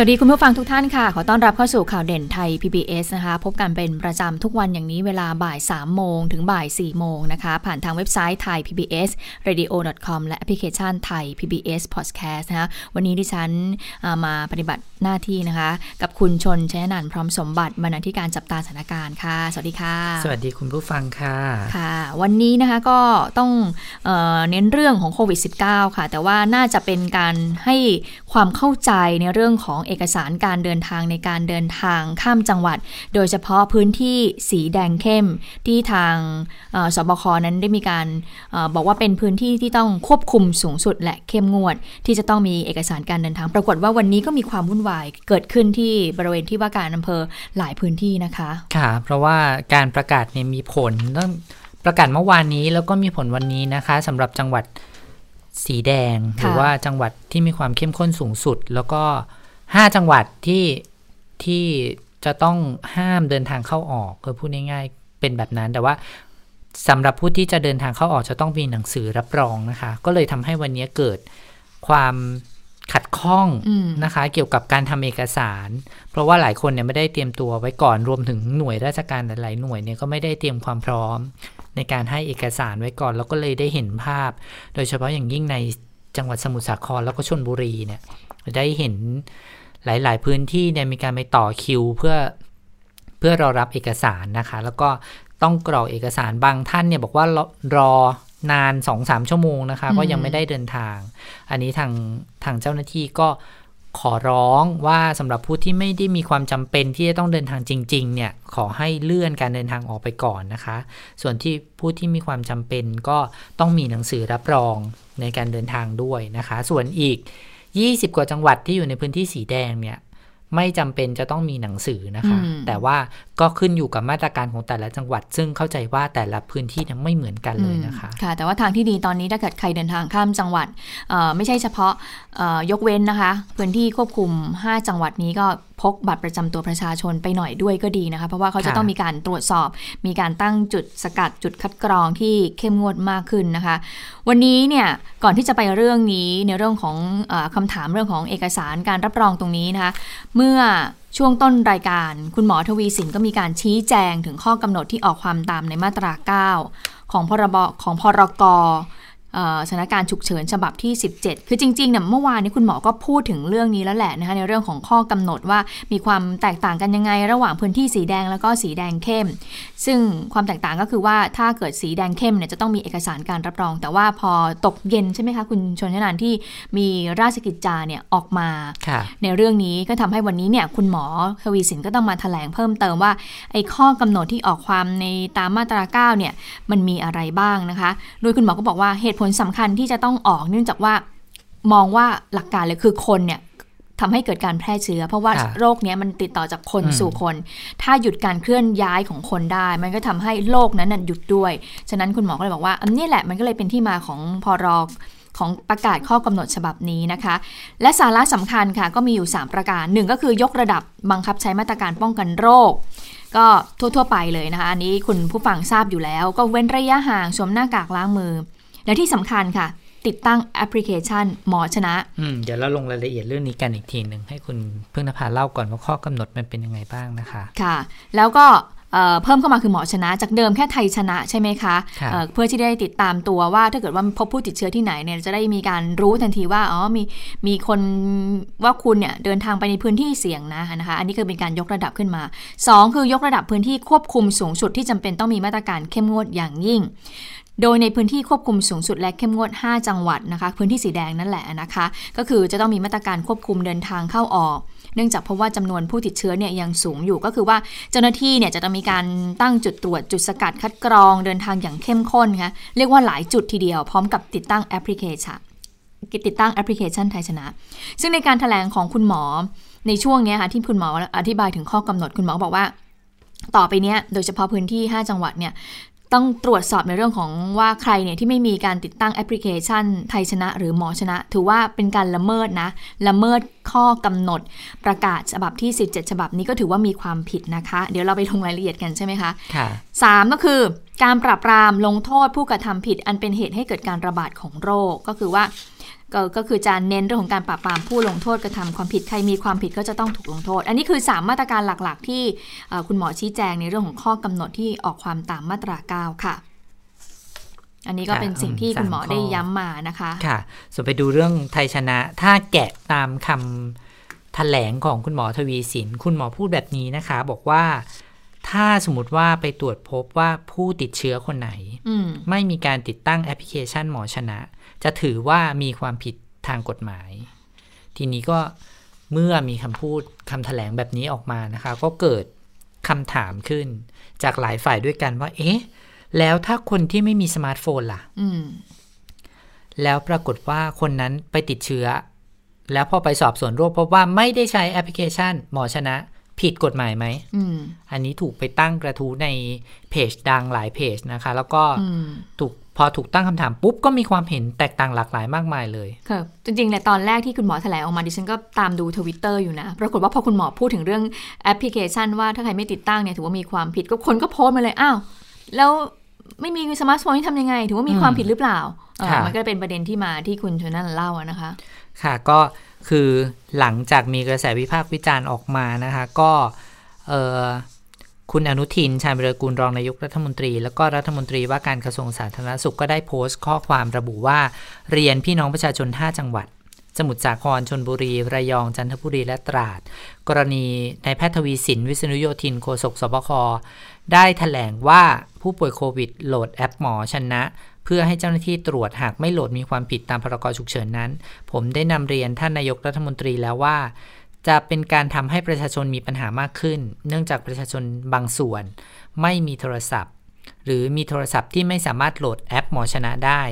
สวัสดีคุณผู้ฟังทุกท่านค่ะ ขอต้อนรับเข้าสู่ข่าวเด่นไทย PBS นะคะ พบกันเป็นประจำทุกวันอย่างนี้เวลาบ่าย 3 โมงถึงบ่าย 4 โมงนะคะ ผ่านทางเว็บไซต์ไทย PBS radio com และแอปพลิเคชันไทย PBS podcast นะคะวันนี้ดิฉันมาปฏิบัติหน้าที่นะคะ กับคุณชนชัยนันพร้อมสมบัติบรรณาธิการจับตาสถานการณ์ค่ะ สวัสดีค่ะ สวัสดีคุณผู้ฟังค่ะค่ะ วันนี้นะคะก็ต้องเออเน้นเรื่องของโควิด -19 ค่ะ แต่ว่าน่าจะเป็นการให้ความเข้าใจในเรื่องของเอกสารการเดินทางในการเดินทางข้ามจังหวัด โดยเฉพาะพื้นที่สีแดงเข้มที่ทางสบคนั้นได้มีการอบอกว่าเป็นพื้นที่ที่ต้องควบคุมสูงสุดและเข้มงวด ที่จะต้องมีเอกสารการเดินทาง ปรากฏว่าวันนี้ก็มีความวุ่นวายเกิดขึ้นที่บริเวณที่ว่าการอำเภอหลายพื้นที่นะคะ ค่ะ เพราะว่าการประกาศเนี่ยมีผลต้องประกาศเมื่อวานนี้แล้วก็มีผลวันนี้นะคะสำหรับจังหวัดสีแดง หรือว่าจังหวัดที่มีความเข้มข้นสูงสุด แล้วก็ ห้าจังหวัดที่ที่จะต้องห้ามเดินทางเข้าออกก็พูดง่ายๆเป็นแบบนั้นแต่ว่าสำหรับผู้ที่จะเดินทางเข้าออกจะต้องมีหนังสือรับรองนะคะ ก็เลยทำให้วันนี้เกิดความขัดข้องนะคะ เกี่ยวกับการทำเอกสาร เพราะว่าหลายคนเนี่ยไม่ได้เตรียมตัวไว้ก่อนรวมถึงหน่วยราชการหลายหน่วยเนี่ยก็ไม่ได้เตรียมความพร้อม ในการให้เอกสารไว้ก่อน แล้วก็เลยได้เห็นภาพ โดยเฉพาะอย่างยิ่งใน จังหวัดสมุทรสาครแล้วก็ชนบุรีเนี่ยได้เห็นหลาย ๆ พื้นที่เนี่ยมีการไปต่อคิวเพื่อเพื่อรอรับเอกสารนะคะ แล้วก็ต้องกรอกเอกสารบางท่านเนี่ยบอกว่ารอนานสองสามชั่วโมงนะคะ ก็ยังไม่ได้เดินทาง อันนี้ทางทางเจ้าหน้าที่ก็ ขอร้องว่าสำหรับผู้ที่ไม่ได้มีความจำเป็นที่จะต้องเดินทางจริง ๆ เนี่ยขอให้เลื่อนการเดินทางออกไปก่อนนะคะ ส่วนที่ผู้ที่มีความจำเป็นก็ต้องมีหนังสือรับรองในการเดินทางด้วยนะคะ ส่วนอีก 20 กว่าจังหวัดที่อยู่ในพื้นที่สีแดงเนี่ย ไม่จำเป็นจะต้องมีหนังสือนะคะ แต่ว่าก็ขึ้นอยู่กับมาตรการของแต่ละจังหวัด ซึ่งเข้าใจว่าแต่ละพื้นที่นั้นไม่เหมือนกันเลยนะคะ ค่ะ แต่ว่าทางที่ดีตอนนี้ถ้าเกิดใครเดินทางข้ามจังหวัดไม่ใช่เฉพาะยกเว้นนะคะ พื้นที่ควบคุม 5 จังหวัดนี้ก็พกบัตรประจำตัวประชาชนไปหน่อยด้วยก็ดีนะคะ เพราะว่าเขาจะต้องมีการตรวจสอบ มีการตั้งจุดสกัดจุดคัดกรองที่เข้มงวดมากขึ้นนะคะ วันนี้เนี่ยก่อนที่จะไปเรื่องนี้ในเรื่องของอคำถามเรื่องของเอกสารการรับรองตรงนี้นะคะเมื่อช่วงต้นรายการ คุณหมอทวีสินก็มีการชี้แจงถึงข้อกำหนดที่ออกความตามในมาตรา 9 ของพรบของพรก สถานการณ์ฉุกเฉินฉบับที่ 17 คือจริงๆเนี่ยเมื่อวานนี้คุณหมอก็พูดถึงเรื่องนี้แล้วแหละนะคะในเรื่องของข้อกำหนดว่ามีความแตกต่างกันยังไง ระหว่างพื้นที่สีแดงแล้วก็สีแดงเข้ม ซึ่งความแตกต่างก็คือว่าถ้าเกิดสีแดงเข้มเนี่ยจะต้องมีเอกสารการรับรอง แต่ว่าพอตกเย็นใช่ไหมคะคุณชนชนานที่มีราชกิจจาเนี่ยออกมา ในเรื่องนี้ก็ทำให้วันนี้เนี่ยคุณหมอทวีสินก็ต้องมาถแถลงเพิ่มเติมว่าไอ้ข้อกำหนดที่ออกความในตามมาตรา9เนี่ยมันมีอะไรบ้างนะคะ โดยคุณหมอก็บอกว่าเหตุผลสำคัญที่จะต้องออกเนื่องจากว่ามองว่าหลักการเลยคือคนเนี่ยทำให้เกิดการแพร่เชื้อ เพราะว่าโรคนี้มันติดต่อจากคนสู่คน ถ้าหยุดการเคลื่อนย้ายของคนได้ มันก็ทำให้โรคนั้นหยุดด้วย ฉะนั้นคุณหมอก็เลยบอกว่า อันนี้แหละมันก็เลยเป็นที่มาของพอรอของประกาศข้อกำหนดฉบับนี้นะคะ และสาระสำคัญค่ะก็มีอยู่ 3 ประการหนึ่งก็คือยกระดับบังคับใช้มาตรการป้องกันโรค ก็ทั่วๆไปเลยนะคะ อันนี้คุณผู้ฟังทราบอยู่แล้ว ก็เว้นระยะห่างสวมหน้ากากล้างมือ และที่สำคัญค่ะ ติดตั้งแอปพลิเคชันหมอชนะอืมเดี๋ยวเราลงรายละเอียดเรื่องนี้กันอีกทีหนึ่งให้คุณเพิ่งนภาเล่าก่อนว่าข้อกำหนดมันเป็นยังไงบ้างนะคะ ค่ะ แล้วก็เพิ่มเข้ามาคือหมอชนะ จากเดิมแค่ไทยชนะใช่ไหมคะเเพื่อที่ได้ติดตามตัวว่าถ้าเกิดว่าพบผู้ติดเชื้อที่ไหนเนี่ยจะได้มีการรู้ทันทีว่าอ๋อมีมีคนว่าคุณเนี่ยเดินทางไปในพื้นที่เสี่ยงนะนะคะ อันนี้คือเป็นการยกระดับขึ้นมา 2 คือยกระดับพื้นที่ควบคุมสูงสุดที่จำเป็นต้องมีมาตรการเข้มงวดอย่างยิ่ง โดยในพื้นที่ควบคุมสูงสุดและเข้มงวด 5 จังหวัดนะคะ พื้นที่สีแดงนั่นแหละนะคะ ก็คือจะต้องมีมาตรการควบคุมเดินทางเข้าออก เนื่องจากเพราะว่าจำนวนผู้ติดเชื้อเนี่ยยังสูงอยู่ก็คือว่าเจ้าหน้าที่เนี่ยจะต้องมีการตั้งจุดตรวจจุดสกัดคัดกรองเดินทางอย่างเข้มข้นค่ะเรียกว่าหลายจุดทีเดียวพร้อมกับติดตั้งแอปพลิเคชันติดตั้งแอปพลิเคชันไทยชนะ ซึ่งในการแถลงของคุณหมอในช่วงนี้ค่ะที่คุณหมออธิบายถึงข้อกำหนดคุณหมอบอกว่า ต่อไปเนี้ยโดยเฉพาะพื้นที่ 5 จังหวัดเนี่ย ต้องตรวจสอบในเรื่องของว่าใครเนี่ยที่ไม่มีการติดตั้งแอปพลิเคชัน ไทยชนะ หรือหมอชนะ ถือว่าเป็นการละเมิดนะละเมิดข้อกำหนด ประกาศฉบับที่ 17 ฉบับนี้ก็ถือว่ามีความผิดนะคะ เดี๋ยวเราไปลงรายละเอียดกันใช่ไหมคะค่ะสามก็คือการปราบปรามลงโทษผู้กระทำผิด อันเป็นเหตุให้เกิดการระบาดของโรคก็คือว่า ก็ก็คือจะเน้นเรื่องของการปราบปรามผู้ลงโทษกระทำความผิดใครมีความผิดก็จะต้องถูกลงโทษ อันนี้คือ 3 มาตรการหลักๆ ที่เอ่อคุณหมอชี้แจงในเรื่องของข้อกำหนดที่ออกความตามมาตรา 9 ค่ะ อันนี้ก็ค่ะเป็นสิ่งที่อืมคุณหมอสามข้อได้ย้ำมานะคะค่ะส่วนไปดูเรื่องไทยชนะ ถ้าแกะตามคำแถลงของคุณหมอทวีสิน คุณหมอพูดแบบนี้นะคะ บอกว่าถ้าสมมติว่าไปตรวจพบว่าผู้ติดเชื้อคนไหนอืมไม่มีการติดตั้งแอปพลิเคชันหมอชนะ จะถือว่ามีความผิดทางกฎหมาย ทีนี้ก็เมื่อมีคำพูดคำแถลงแบบนี้ออกมานะคะ ก็เกิดคำถามขึ้น จากหลายฝ่ายด้วยกันว่า เอ๊ะ แล้วถ้าคนที่ไม่มีสมาร์ทโฟนล่ะอืมแล้วปรากฏว่าคนนั้นไปติดเชื้อ แล้วพอไปสอบสวนโรคพบว่าไม่ได้ใช้แอปพลิเคชัน หมอชนะ ผิดกฎหมายไหมอืมอันนี้ถูกไปตั้งกระทู้ในเพจดังหลายเพจนะคะ แล้วก็อืมถูก พอถูกตั้งคำถามปุ๊บก็มีความเห็นแตกต่างหลากหลายมากมายเลยค่ะจริงๆในตอนแรกที่คุณหมอแถลงออกมาดิฉันก็ตามดูทวิตเตอร์อยู่นะ ปรากฏว่าพอคุณหมอพูดถึงเรื่องแอปพลิเคชันว่าถ้าใครไม่ติดตั้งเนี่ยถือว่ามีความผิดก็คนก็โพสต์มาเลยอ้าวแล้วไม่มีสมาร์ทโฟนที่ทำยังไง ถือว่ามีความผิดหรือเปล่าเออค่ะมันก็เป็นประเด็นที่มาที่คุณชนันเล่าอะนะคะ ค่ะก็คือหลังจากมีกระแสวิพากษ์วิจารณ์ออกมานะคะ ก็เอ่อ คุณอนุทินชาญวีรกูลรองนายกรัฐมนตรี แล้วก็รัฐมนตรีว่าการกระทรวงสาธารณสุขก็ได้โพสต์ข้อความระบุว่า เรียนพี่น้องประชาชน 5 จังหวัด สมุทรสาครชนบุรี ระยอง จันทบุรี และตราด กรณีนายแพทย์ทวีสิน วิษณุโยธินโฆษกสบค ได้ถแถลงว่าผู้ป่วยโควิดโหลดแอปหมอชนะ เพื่อให้เจ้าหน้าที่ตรวจหากไม่โหลดมีความผิดตามพรกฉุกเฉินนั้น ผมได้นำเรียนท่านนายกรัฐมนตรีแล้วว่า จะเป็นการทำให้ประชาชนมีปัญหามากขึ้น เนื่องจากประชาชนบางส่วน ไม่มีโทรศัพท์ หรือมีโทรศัพท์ที่ไม่สามารถโหลดแอปหมอชนะได้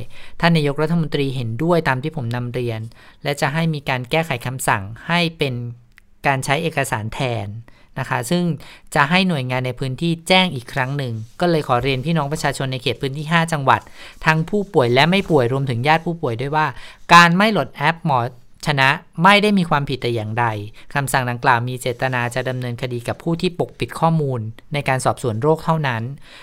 ท่านนายกรัฐมนตรีเห็นด้วยตามที่ผมนำเรียน และจะให้มีการแก้ไขคำสั่งให้เป็นการใช้เอกสารแทนนะคะซึ่งจะให้หน่วยงานในพื้นที่แจ้งอีกครั้งหนึ่ง ก็เลยขอเรียนพี่น้องประชาชนในเขตพื้นที่ 5 จังหวัด ทั้งผู้ป่วยและไม่ป่วยรวมถึงญาติผู้ป่วยด้วยว่า การไม่โหลดแอปหมอ ชนะไม่ได้มีความผิดแต่อย่างใดคำสั่งดังกล่าวมีเจตนาจะดำเนินคดีกับผู้ที่ปกปิดข้อมูล ในการสอบสวนโรคเท่านั้น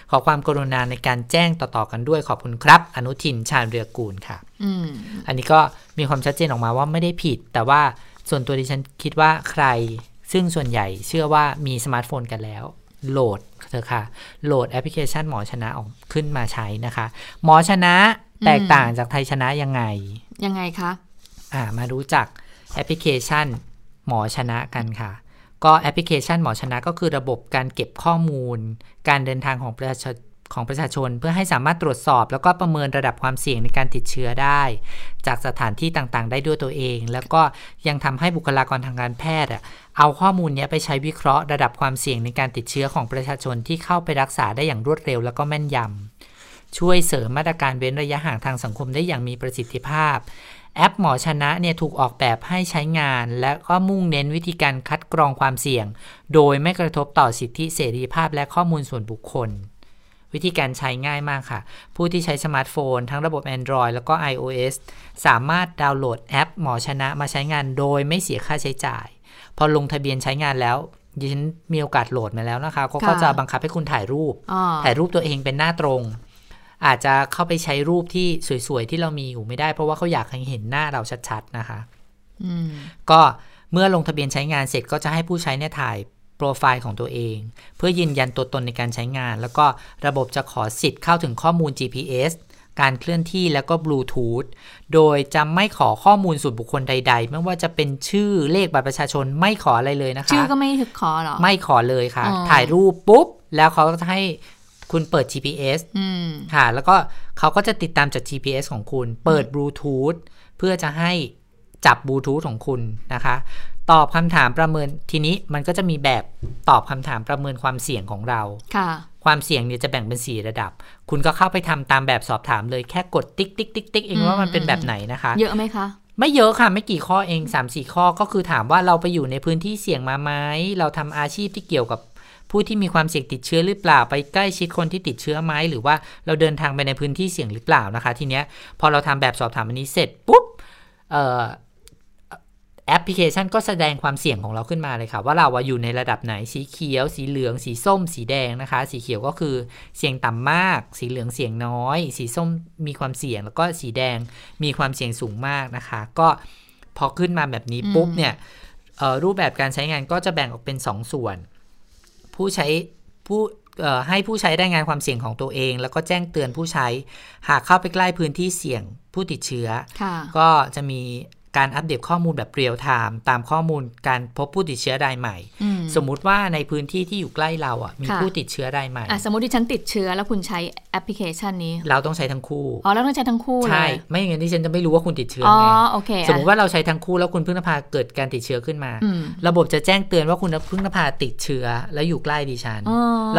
ขอความกรุณาในการแจ้งต่อๆกันด้วยขอบคุณครับ อนุทินชาญวีรกูลค่ะอืมอันนี้ก็มีความชัดเจนออกมาว่าไม่ได้ผิด แต่ว่าส่วนตัวดิฉันคิดว่าใคร ซึ่งส่วนใหญ่เชื่อว่ามีสมาร์ทโฟนกันแล้ว โหลดเถอะค่ะ โหลดแอปพลิเคชันหมอชนะออกขึ้นมาใช้นะคะ หมอชนะแตกต่างจากไทยชนะยังไงยังไงคะ อ่ามารู้จักแอปพลิเคชันหมอชนะกันค่ะ ก็แอปพลิเคชันหมอชนะก็คือระบบการเก็บข้อมูล การเดินทางของประชาชนของประชาชน เพื่อให้สามารถตรวจสอบ แล้วก็ประเมินระดับความเสี่ยงในการติดเชื้อได้ จากสถานที่ต่างๆ ได้ด้วยตัวเอง แล้วก็ยังทำให้บุคลากรทางการแพทย์เอาข้อมูลนี้ไปใช้วิเคราะห์ระดับความเสี่ยงในการติดเชื้อของประชาชนที่เข้าไปรักษาได้อย่างรวดเร็ว แล้วก็แม่นยำช่วยเสริมมาตรการเว้นระยะห่างทางสังคมได้อย่างมีประสิทธิภาพ แอปหมอชนะเนี่ยถูกออกแบบให้ใช้งาน และก็มุ่งเน้นวิธีการคัดกรองความเสี่ยง โดยไม่กระทบต่อสิทธิเสรีภาพและข้อมูลส่วนบุคคล วิธีการใช้ง่ายมากค่ะ ผู้ที่ใช้สมาร์ทโฟน ทั้งระบบ Android แล้วก็ iOS สามารถดาวน์โหลดแอปหมอชนะมาใช้งานโดยไม่เสียค่าใช้จ่าย พอลงทะเบียนใช้งานแล้วดิฉันมีโอกาสโหลดมาแล้วนะคะเขาก็ค่ะจะบังคับให้คุณถ่ายรูปอ๋อถ่ายรูปตัวเองเป็นหน้าตรง อาจจะเข้าไปใช้รูปที่สวยๆ ที่เรามีอยู่ไม่ได้ เพราะว่าเขาอยากให้เห็นหน้าเราชัดๆนะคะอืมก็เมื่อลงทะเบียนใช้งานเสร็จก็จะให้ผู้ใช้เนี่ยถ่ายโปรไฟล์ของตัวเอง เพื่อยืนยันตัวตนในการใช้งาน แล้วก็ระบบจะขอสิทธิ์เข้าถึงข้อมูล GPS การเคลื่อนที่แล้วก็บลูทูธ โดยจะไม่ขอข้อมูลส่วนบุคคลใด ๆ ไม่ว่าจะเป็นชื่อเลขบัตรประชาชนไม่ขออะไรเลยนะคะ ชื่อก็ไม่ถึกขอเหรอ ไม่ขอเลยค่ะอ๋อถ่ายรูปปุ๊บ แล้วเขาก็จะให้ คุณเปิด GPS อืมค่ะ แล้วก็เขาก็จะติดตามจาก GPS ของคุณ เปิดบลูทูธเพื่อจะให้จับบลูทูธของคุณนะคะ ตอบคำถามประเมินทีนี้มันก็จะมีแบบตอบคำถามประเมินความเสี่ยงของเราค่ะ ความเสี่ยงเนี่ยจะแบ่งเป็น 4 ระดับ คุณก็เข้าไปทำตามแบบสอบถามเลยแค่กดติ๊กติ๊กติ๊กติ๊กเองอืมว่ามันเป็นอืมแบบไหนนะคะ เยอะไหมคะไม่เยอะค่ะ ไม่กี่ข้อเอง3 4ข้อก็คือถามว่าเราไปอยู่ในพื้นที่เสี่ยงมาไหมเราทำอาชีพที่เกี่ยวกับ ผู้ที่มีความเสี่ยงติดเชื้อหรือเปล่า ไปใกล้ชิดคนที่ติดเชื้อไหมหรือว่าเราเดินทางไปในพื้นที่เสี่ยงหรือเปล่านะคะ ทีเนี้ยพอเราทำแบบสอบถามอันนี้เสร็จปุ๊บแอปพลิเคชันก็แสดงความเสี่ยงของเราขึ้นมาเลยค่ะ ว่าเราอยู่ในระดับไหนสีเขียว สีเหลือง สีส้ม สีแดงนะคะ สีเขียวก็คือเสี่ยงต่ำมาก สีเหลืองเสี่ยงน้อย สีส้มมีความเสี่ยง แล้วก็สีแดงมีความเสี่ยงสูงมากนะคะ ก็พอขึ้นมาแบบนี้ปุ๊บเนี่ยรูปแบบการใช้งานก็จะแบ่งออกเป็น 2ส่วน ผู้ใช้ผู้ให้ผู้ใช้ได้งานความเสี่ยงของตัวเอง แล้วก็แจ้งเตือนผู้ใช้ หากเข้าไปใกล้พื้นที่เสี่ยงผู้ติดเชื้อ ก็จะมี การอัปเดตข้อมูลแบบเรียลไทม์ตามข้อมูลการพบผู้ติดเชื้อรายใหม่ สมมุติว่าในพื้นที่ที่อยู่ใกล้เราอะมีผู้ติดเชื้อรายใหม่สมมติที่ฉันติดเชื้อแล้วคุณใช้แอปพลิเคชันนี้ เราต้องใช้ทั้งคู่อ๋อเราต้องใช้ทั้งคู่ใช่ไม่อย่างนั้นที่ฉันจะไม่รู้ว่าคุณติดเชื้อไงสมมติว่าเราใช้ทั้งคู่แล้วคุณพึ่งนภาเกิดการติดเชื้อขึ้นมา ระบบจะแจ้งเตือนว่าคุณพึ่งนภาติดเชื้อแล้วอยู่ใกล้ดิฉัน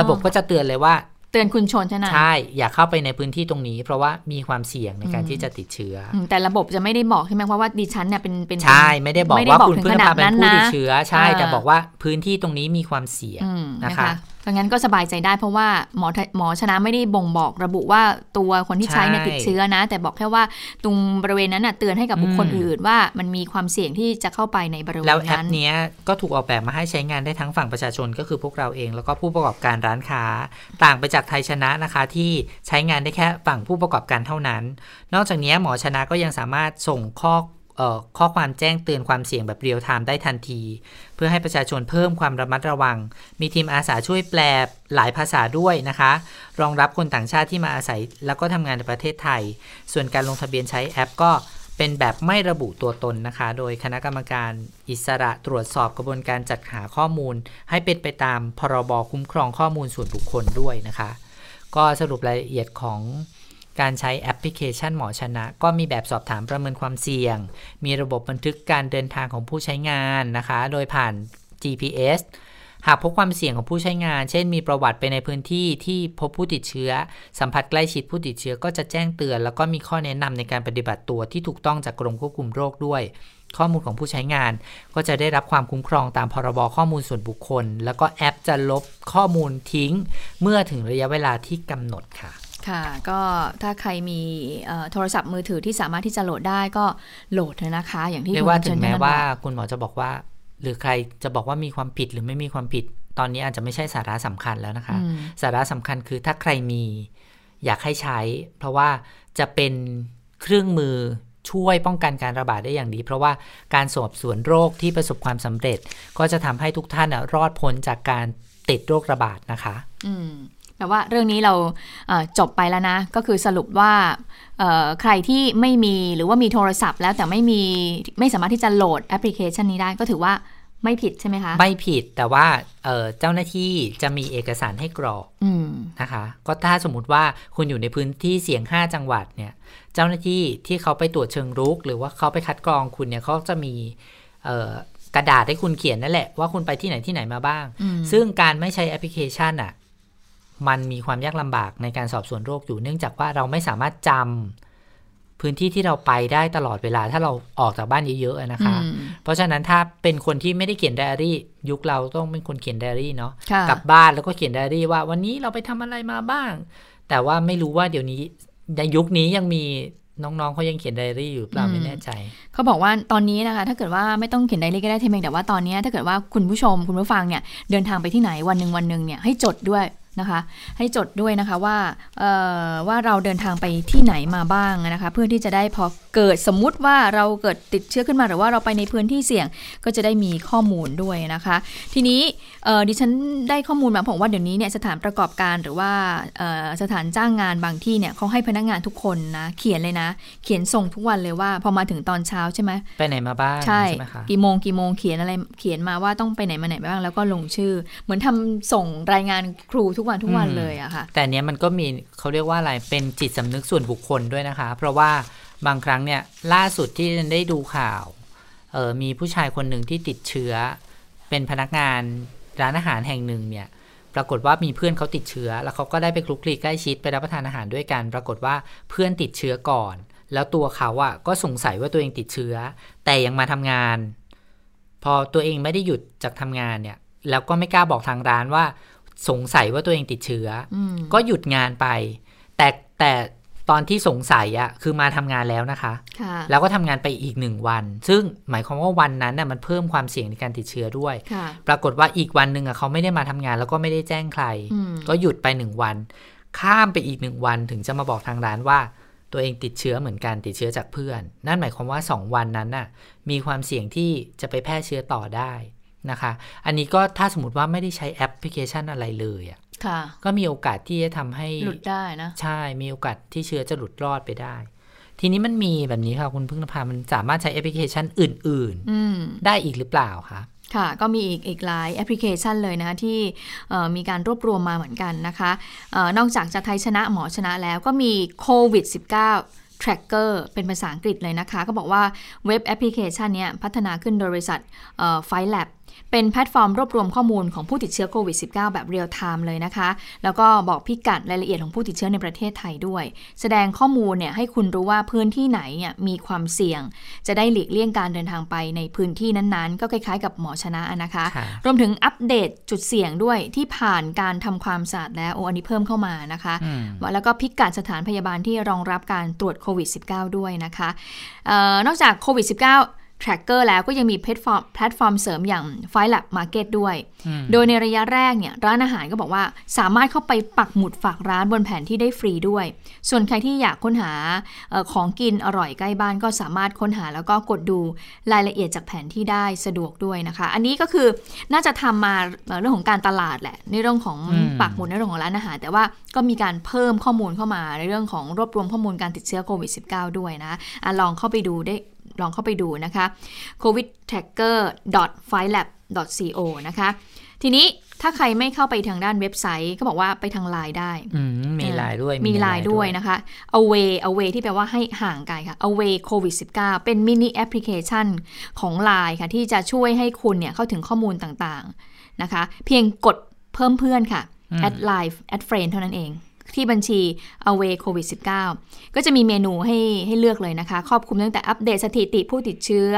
ระบบก็จะเตือนเลยว่า เตือนคุณชนใช่ไหมใช่ อย่าเข้าไปในพื้นที่ตรงนี้ เพราะว่ามีความเสี่ยงในการที่จะติดเชื้อ แต่ระบบจะไม่ได้บอกใช่ไหมเพราะว่าดิฉันเนี่ยเป็นเป็นใช่ไม่ได้บอกว่าคุณเพื่อนพาเป็นผู้ติดเชื้อ ใช่แต่บอกว่าพื้นที่ตรงนี้มีความเสี่ยงนะคะ เพราะงั้นก็สบายใจได้เพราะว่าหมอหมอชนะไม่ได้บ่งบอกระบุว่าตัวคนที่ใช้เนี่ยติดเชื้อนะ แต่บอกแค่ว่าตรงบริเวณนั้นเตือนให้กับบุคคลอื่นว่ามันมีความเสี่ยงที่จะเข้าไปในบริเวณนั้น แล้วแอปนี้ก็ถูกออกแบบมาให้ใช้งานได้ทั้งฝั่งประชาชนก็คือพวกเราเอง แล้วก็ผู้ประกอบการร้านค้า ต่างไปจากไทยชนะนะคะ ที่ใช้งานได้แค่ฝั่งผู้ประกอบการเท่านั้น นอกจากนี้หมอชนะก็ยังสามารถส่งข้อ ข้อความแจ้งเตือนความเสี่ยงแบบเรียลไทม์ได้ทันที เพื่อให้ประชาชนเพิ่มความระมัดระวัง มีทีมอาสาช่วยแปลหลายภาษาด้วยนะคะ รองรับคนต่างชาติที่มาอาศัย แล้วก็ทำงานในประเทศไทย ส่วนการลงทะเบียนใช้แอปก็เป็นแบบไม่ระบุตัวตนนะคะ โดยคณะกรรมการอิสระตรวจสอบกระบวนการจัดหาข้อมูล ให้เป็นไปตามพรบคุ้มครองข้อมูลส่วนบุคคลด้วยนะคะ ก็สรุปรายละเอียดของ การใช้แอปพลิเคชันหมอชนะ ก็มีแบบสอบถามประเมินความเสี่ยง มีระบบบันทึกการเดินทางของผู้ใช้งานนะคะ โดยผ่าน GPS หากพบความเสี่ยงของผู้ใช้งาน เช่น มีประวัติไปในพื้นที่ที่พบผู้ติดเชื้อ สัมผัสใกล้ชิดผู้ติดเชื้อก็จะแจ้งเตือน แล้วก็มีข้อแนะนำในการปฏิบัติตัวที่ถูกต้องจากกรมควบคุมโรคด้วย ข้อมูลของผู้ใช้งาน ก็จะได้รับความคุ้มครองตามพรบข้อมูลส่วนบุคคล แล้วก็แอปจะลบข้อมูลทิ้ง เมื่อถึงระยะเวลาที่กำหนดค่ะ ค่ะ ก็ถ้าใครมีโทรศัพท์มือถือที่สามารถที่จะโหลดได้ก็โหลดนะคะ อย่างที่เรียกว่าถึงแม้ว่าคุณหมอจะบอกว่า หรือใครจะบอกว่ามีความผิดหรือไม่มีความผิด ตอนนี้อาจจะไม่ใช่สาระสำคัญแล้วนะคะ สาระสำคัญคือถ้าใครมีอยากให้ใช้ เพราะว่าจะเป็นเครื่องมือช่วยป้องกันการระบาดได้อย่างดี เพราะว่าการสอบสวนโรคที่ประสบความสำเร็จ ก็จะทำให้ทุกท่านรอดพ้นจากการติดโรคระบาดนะคะ อืม แต่ว่าเรื่องนี้เราจบไปแล้วนะ ก็คือสรุปว่าใครที่ไม่มีหรือว่ามีโทรศัพท์ แล้วแต่ไม่มีไม่สามารถที่จะโหลดแอปพลิเคชันนี้ได้ก็ถือว่าไม่ผิดใช่ไหมคะ ไม่ผิดแต่ว่าเจ้าหน้าที่จะมีเอกสารให้กรอกนะคะ ก็ถ้าสมมติว่าคุณอยู่ในพื้นที่เสี่ยง 5 จังหวัดเนี่ย เจ้าหน้าที่ที่เขาไปตรวจเชิงรุก หรือว่าเขาไปคัดกรองคุณเนี่ยเขาจะมีกระดาษให้คุณเขียนนั่นแหละว่าคุณไปที่ไหนที่ไหนมาบ้าง ซึ่งการไม่ใช้แอปพลิเคชันอะ มันมีความยากลำบากในการสอบสวนโรคอยู่เนื่องจากว่าเราไม่สามารถจำพื้นที่ที่เราไปได้ตลอดเวลาถ้าเราออกจากบ้านเยอะๆนะคะ เพราะฉะนั้นถ้าเป็นคนที่ไม่ได้เขียนไดอารี่ ยุคเราต้องเป็นคนเขียนไดอารี่เนาะกลับบ้านแล้วก็เขียนไดอารี่ว่าวันนี้เราไปทำอะไรมาบ้าง แต่ว่าไม่รู้ว่าเดี๋ยวนี้ในยุคนี้ยังมีน้องๆเขายังเขียนไดอารี่อยู่เปล่าไม่แน่ใจ เขาบอกว่าตอนนี้นะคะ ถ้าเกิดว่าไม่ต้องเขียนไดอารี่ก็ได้เทมเองแต่ว่าตอนนี้ถ้าเกิดว่าคุณผู้ชมคุณผู้ฟังเนี่ยเดินทางไปที่ไหนวันหนึ่งวันหนึ่งเนี่ยให้จดด้วย นะคะ ให้จดด้วยนะคะว่าว่าเราเดินทางไปที่ไหนมาบ้างนะคะ เพื่อที่จะได้พอ เกิดสมมุติว่าเราเกิดติดเชื้อขึ้นมาหรือว่าเราไปในพื้นที่เสี่ยงก็จะได้มีข้อมูลด้วยนะคะ ทีนี้ดิฉันได้ข้อมูลมาผมว่าเดี๋ยวนี้เนี่ยสถานประกอบการหรือว่าสถานจ้างงานบางที่เนี่ยเขาให้พนักงานทุกคนนะเขียนเลยนะ เขียนส่งทุกวันเลยว่า พอมาถึงตอนเช้าใช่ไหมไปไหนมาบ้างใช่ไหมคะกี่โมงกี่โมงเขียนอะไรเขียนมาว่าต้องไปไหนมาไหนบ้างแล้วก็ลงชื่อ เหมือนทำส่งรายงานครูทุกวันทุกวันเลยอะค่ะแต่เนี้ยมันก็มีเขาเรียกว่าอะไรเป็นจิตสำนึกส่วนบุคคลด้วยนะคะ เพราะว่า บางครั้งเนี่ยล่าสุดที่ได้ดูข่าวเออมีผู้ชายคนหนึ่งที่ติดเชื้อ เป็นพนักงานร้านอาหารแห่งหนึ่งเนี่ยปรากฏว่ามีเพื่อนเขาติดเชื้อ แล้วเขาก็ได้ไปคลุกคลีใกล้ชิดไปรับประทานอาหารด้วยกัน ปรากฏว่าเพื่อนติดเชื้อก่อน แล้วตัวเขาอะก็สงสัยว่าตัวเองติดเชื้อ แต่ยังมาทำงาน พอตัวเองไม่ได้หยุดจากทำงานเนี่ยแล้วก็ไม่กล้าบอกทางร้านว่า สงสัยว่าตัวเองติดเชื้ออมก็หยุดงานไป แต่แต่ ตอนที่สงสัยอะคือมาทำงานแล้วนะคะค่ะแล้วก็ทำงานไปอีกหนึ่งวัน ซึ่งหมายความว่าวันนั้นน่ะมันเพิ่มความเสี่ยงในการติดเชื้อด้วยค่ะปรากฏว่าอีกวันหนึ่งอะเขาไม่ได้มาทำงานแล้วก็ไม่ได้แจ้งใครอืมก็หยุดไปหนึ่งวัน ข้ามไปอีกหนึ่งวันถึงจะมาบอกทางร้านว่าตัวเองติดเชื้อเหมือนกันติดเชื้อจากเพื่อน นั่นหมายความว่า 2 วันนั้นน่ะมีความเสี่ยงที่จะไปแพร่เชื้อต่อได้นะคะ อันนี้ก็ถ้าสมมติว่าไม่ได้ใช้แอปพลิเคชันอะไรเลยอะค่ะ ก็มีโอกาสที่จะทำให้หลุดได้นะ ใช่มีโอกาสที่เชื้อจะหลุดรอดไปได้ ทีนี้มันมีแบบนี้ค่ะ คุณพึ่งนภามันสามารถใช้แอปพลิเคชันอื่นอืมๆได้อีกหรือเปล่าคะค่ะ ก็มีอีกอีกหลายแอปพลิเคชันเลยนะคะที่เอ่อมีการรวบรวมมาเหมือนกันนะคะเออนอกจากจะไทยชนะหมอชนะแล้วก็มีโควิด -19 tracker เป็นภาษาอังกฤษเลยนะคะ ก็บอกว่าเว็บแอปพลิเคชันเนี้ยพัฒนาขึ้นโดยบริษัท5Lab เป็นแพลตฟอร์มรวบรวมข้อมูลของผู้ติดเชื้อโควิด -19 แบบเรียลไทม์เลยนะคะ แล้วก็บอกพิกัดรายละเอียดของผู้ติดเชื้อในประเทศไทยด้วย แสดงข้อมูลเนี่ยให้คุณรู้ว่าพื้นที่ไหนเนี่ยมีความเสี่ยง จะได้หลีกเลี่ยงการเดินทางไปในพื้นที่นั้นๆ ก็คล้ายๆ กับหมอชนะนะคะค่ะรวมถึงอัปเดตจุดเสี่ยงด้วยที่ผ่านการทำความสะอาดแล้วโอ้อันนี้เพิ่มเข้ามานะคะอืมแล้วก็พิกัดสถานพยาบาลที่รองรับการตรวจโควิด -19 ด้วยนะคะเออนอกจากโควิด -19 tracker แล้วก็ยังมีแพลตฟอร์มแพลตฟอร์มเสริมอย่าง f i l a b Market ด้วย โดยในระยะแรกเนี่ยร้านอาหารก็บอกว่าสามารถเข้าไปปักหมุดฝากร้านบนแผนที่ได้ฟรีด้วย ส่วนใครที่อยากค้นหาเออของกินอร่อยใกล้บ้านก็สามารถค้นหาแล้วก็กดดูรายละเอียดจากแผนที่ได้สะดวกด้วยนะคะ อันนี้ก็คือน่าจะทำมาเอ่อเรื่องของการตลาดแหละ ในเรื่องของอืมปักหมุดในเรื่องของร้านอาหาร แต่ว่าก็มีการเพิ่มข้อมูลเข้ามาในเรื่องของรวบรวมข้อมูลการติดเชื้อโควิด -19 ด้วยนะอะลองเข้าไปดูได้ ลองเข้าไปดูนะคะ covid tracker f i l a b co นะคะ ทีนี้ถ้าใครไม่เข้าไปทางด้านเว็บไซต์ก็บอกว่าไปทางไลน์ได้อืมมีไลน์ด้วย มีในไลน์ด้วยนะคะ away away ที่แปลว่าให้ห่างไกลค่ะ away covid 19เป็นมินิแอปพลิเคชันของไลน์ค่ะ ที่จะช่วยให้คุณเนี่ยเข้าถึงข้อมูลต่างๆนะคะ เพียงกดเพิ่มเพื่อนค่ะ add LINE add friend เท่านั้นเอง ที่บัญชี away covid 19ก็จะมีเมนูให้ให้เลือกเลยนะคะ ครอบคลุมตั้งแต่อัปเดตสถิติผู้ติดเชื้อ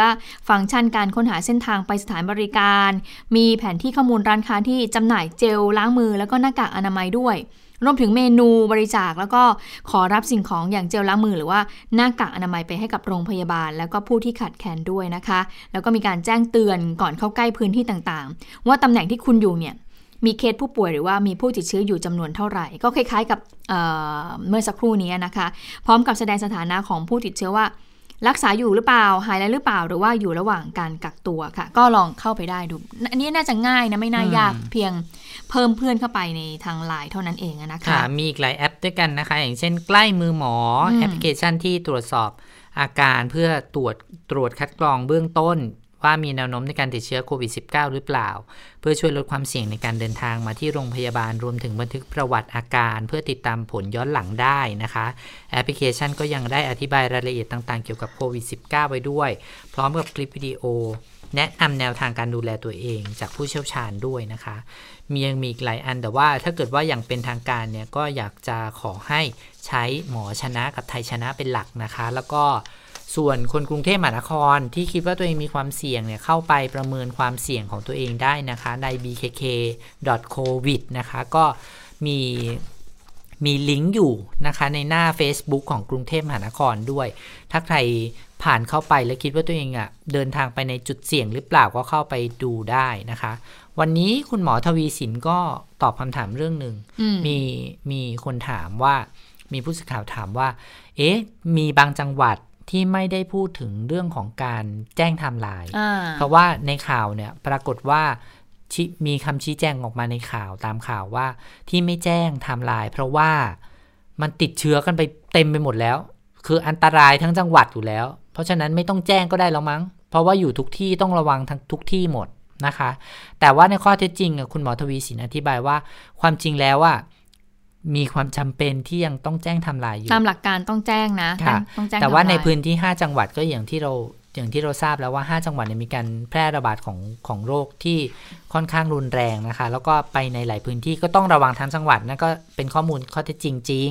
ฟังก์ชันการค้นหาเส้นทางไปสถานบริการ มีแผนที่ข้อมูลร้านค้าที่จำหน่ายเจลล้างมือแล้วก็หน้ากากอนามัยด้วย รวมถึงเมนูบริจาคแล้วก็ขอรับสิ่งของอย่างเจลล้างมือ หรือว่าหน้ากากอนามัยไปให้กับโรงพยาบาล แล้วก็ผู้ที่ขาดแคลนด้วยนะคะ แล้วก็มีการแจ้งเตือนก่อนเข้าใกล้พื้นที่ต่างๆ ว่าตำแหน่งที่คุณอยู่เนี่ย มีเคสผู้ป่วยหรือว่ามีผู้ติดเชื้ออยู่จำนวนเท่าไหร่ ก็คล้ายๆกับเอ่อเมื่อสักครู่นี้นะคะ พร้อมกับแสดงสถานะของผู้ติดเชื้อว่า รักษาอยู่หรือเปล่าหายแล้วหรือเปล่าหรือว่าอยู่ระหว่างการกักตัวค่ะ ก็ลองเข้าไปได้ดูอันนี้น่าจะง่ายนะไม่น่ายากเพียงเพิ่มเพื่อนเข้าไปในทางไลน์เท่านั้นเองอะนะคะค่ะมีอีกหลายแอปด้วยกันนะคะ อย่างเช่น ใกล้มือหมออมแอปพลิเคชันที่ตรวจสอบอาการเพื่อตรวจตรวจคัดกรองเบื้องต้น ว่ามีแนวโน้มในการติดเชื้อโควิด -19 หรือเปล่า เพื่อช่วยลดความเสี่ยงในการเดินทางมาที่โรงพยาบาลรวมถึงบันทึกประวัติอาการ เพื่อติดตามผลย้อนหลังได้นะคะ แอปพลิเคชันก็ยังได้อธิบายรายละเอียดต่างๆเกี่ยวกับโควิด -19 ไว้ด้วย พร้อมกับคลิปวิดีโอ แนะนำแนวทางการดูแลตัวเอง จากผู้เชี่ยวชาญด้วยนะคะ มียังมีอีกหลายอันแต่ว่าถ้าเกิดว่าอย่างเป็นทางการเนี่ยก็อยากจะขอให้ใช้หมอชนะกับไทยชนะเป็นหลักนะคะ แล้วก็ ส่วนคนกรุงเทพมหานครที่คิดว่าตัวเองมีความเสี่ยงเนี่ยเข้าไปประเมินความเสี่ยงของตัวเองได้นะคะใน bkk.covid นะคะก็มีมีลิงก์อยู่นะคะในหน้า Facebook ของกรุงเทพมหานครด้วย ถ้าใครผ่านเข้าไปแล้วคิดว่าตัวเองอะ่ะเดินทางไปในจุดเสี่ยงหรือเปล่าก็เข้าไปดูได้นะคะ วันนี้คุณหมอทวีสินก็ตอบคำถามเรื่องหนึ่งอืมมีมีคนถามว่ามีผู้สื่อข่าวถามว่า เอ๊ะ มีบางจังหวัด ที่ไม่ได้พูดถึงเรื่องของการแจ้งไทม์ไลน์อ่าเพราะว่าในข่าวเนี่ยปรากฏว่าชิมีคำชี้แจงออกมาในข่าวตามข่าวว่าที่ไม่แจ้งไทม์ไลน์เพราะว่ามันติดเชื้อกันไปเต็มไปหมดแล้ว คืออันตรายทั้งจังหวัดอยู่แล้ว เพราะฉะนั้นไม่ต้องแจ้งก็ได้แล้วมั้ง เพราะว่าอยู่ทุกที่ต้องระวังทั้งทุกที่หมดนะคะ แต่ว่าในข้อเท็จจริงอะคุณหมอทวีสินอธิบายว่า ความจริงแล้วอะ มีความจำเป็นที่ยังต้องแจ้งไทม์ไลน์อยู่ ตามหลักการต้องแจ้งนะ ค่ะต้องแจ้งแต่ว่าในทำลยพื้นที่ 5 จังหวัดก็อย่างที่เรา อย่างที่เราทราบแล้วว่า 5 จังหวัดเนี่ยมีการแพร่ระบาดของของโรคที่ค่อนข้างรุนแรงนะคะ แล้วก็ไปในหลายพื้นที่ก็ต้องระวังทั้งจังหวัดนั่นก็เป็นข้อมูลข้อเท็จจริงจริง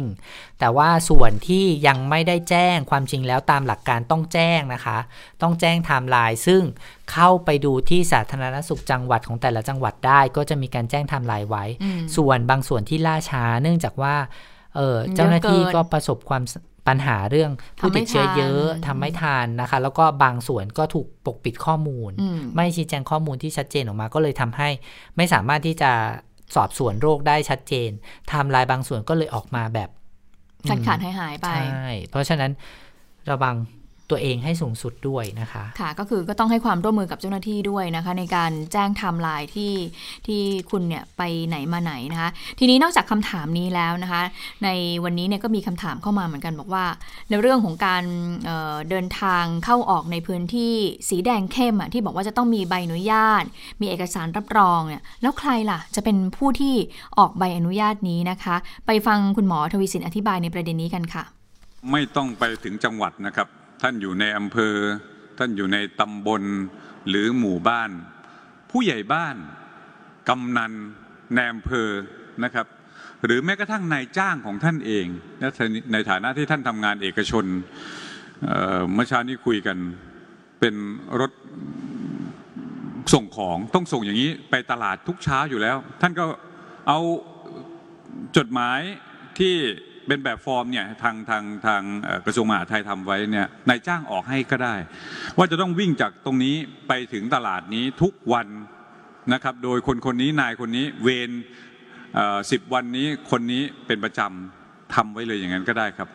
แต่ว่าส่วนที่ยังไม่ได้แจ้งความจริงแล้วตามหลักการต้องแจ้งนะคะ ต้องแจ้งไทม์ไลน์ซึ่งเข้าไปดูที่สาธารณสุขจังหวัดของแต่ละจังหวัดได้ ก็จะมีการแจ้งไทม์ไลน์ไว้อืมส่วนบางส่วนที่ล่าช้าเนื่องจากว่าเออเจ้าหน้าที่ก็ประสบความ ปัญหาเรื่องผู้ติดเชื้อเยอะทำไม่ทันทำไม่ทันนะคะ แล้วก็บางส่วนก็ถูกปกปิดข้อมูลอืมไม่ชี้แจงข้อมูลที่ชัดเจนออกมา ก็เลยทำให้ไม่สามารถที่จะสอบสวนโรคได้ชัดเจนไทม์ไลน์บางส่วนก็เลยออกมาแบบขาดขาดหายหายๆไปใช่เพราะฉะนั้นระวัง ตัวเองให้สูงสุดด้วยนะคะค่ะก็คือก็ต้องให้ความร่วมมือกับเจ้าหน้าที่ด้วยนะคะ ในการแจ้งไทม์ไลน์ที่ที่คุณเนี่ยไปไหนมาไหนนะคะ ทีนี้นอกจากคำถามนี้แล้วนะคะ ในวันนี้เนี่ยก็มีคำถามเข้ามาเหมือนกันบอกว่า ในเรื่องของการเอ่อเดินทางเข้าออกในพื้นที่สีแดงเข้มอะที่บอกว่าจะต้องมีใบอนุญาต มีเอกสารรับรองเนี่ยแล้วใครล่ะ จะเป็นผู้ที่ออกใบอนุญาตนี้นะคะ ไปฟังคุณหมอทวีสินอธิบายในประเด็นนี้กันค่ะ ไม่ต้องไปถึงจังหวัดนะครับ ท่านอยู่ในอำเภอ ท่านอยู่ในตำบลหรือหมู่บ้าน ผู้ใหญ่บ้านกำนันในอำเภอนะครับ หรือแม้กระทั่งนายจ้างของท่านเองในฐานะที่ท่านทำงานเอกชนเมื่อเช้านี้คุยกันเป็นรถส่งของต้องส่งอย่างนี้ไปตลาดทุกเช้าอยู่แล้ว ท่านก็เอาจดหมายที่ เป็นแบบฟอร์มเนี่ยทางทางทางกระทรวงมหาดไทยทำไว้เนี่ยนายจ้างออกให้ก็ได้ ว่าจะต้องวิ่งจากตรงนี้ไปถึงตลาดนี้ทุกวันนะครับ โดยคนคนนี้นายคนนี้เวรสิบวันนี้คนนี้เป็นประจำทำไว้เลยอย่างนั้นก็ได้ครับ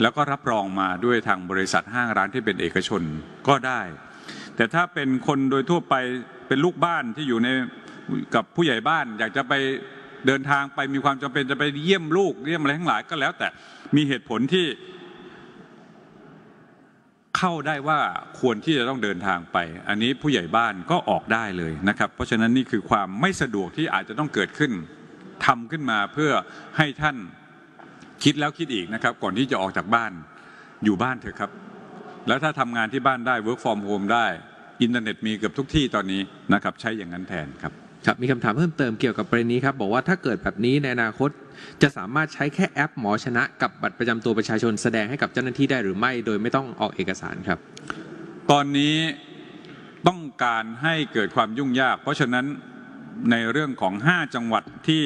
แล้วก็รับรองมาด้วยทางบริษัทห้างร้านที่เป็นเอกชนก็ได้ แต่ถ้าเป็นคนโดยทั่วไปเป็นลูกบ้านที่อยู่ในกับผู้ใหญ่บ้านอยากจะไป เดินทางไปมีความจำเป็นจะไปเยี่ยมลูกเยี่ยมอะไรทั้งหลายก็แล้ว แต่มีเหตุผลที่ เข้าได้ว่าควรที่จะต้องเดินทางไป อันนี้ผู้ใหญ่บ้านก็ออกได้เลยนะครับ เพราะฉะนั้นนี่คือความไม่สะดวกที่อาจจะต้องเกิดขึ้นทำขึ้นมาเพื่อให้ท่านคิดแล้วคิดอีกนะครับ ก่อนที่จะออกจากบ้านอยู่บ้านเถอะครับ แล้วถ้าทำงานที่บ้านได้ work from home ได้ อินเทอร์เน็ตมีเกือบทุกที่ตอนนี้นะครับ ใช้อย่างนั้นแทนครับ ครับมีคำถามเพิ่มเติมเกี่ยวกับประเด็นนี้ครับบอกว่าถ้าเกิดแบบนี้ในอนาคต จะสามารถใช้แค่แอปหมอชนะ กับบัตรประจำตัวประชาชนแสดงให้กับเจ้าหน้าที่ได้หรือไม่ โดยไม่ต้องออกเอกสารครับ ตอนนี้ต้องการให้เกิดความยุ่งยาก เพราะฉะนั้นในเรื่องของ 5 จังหวัดที่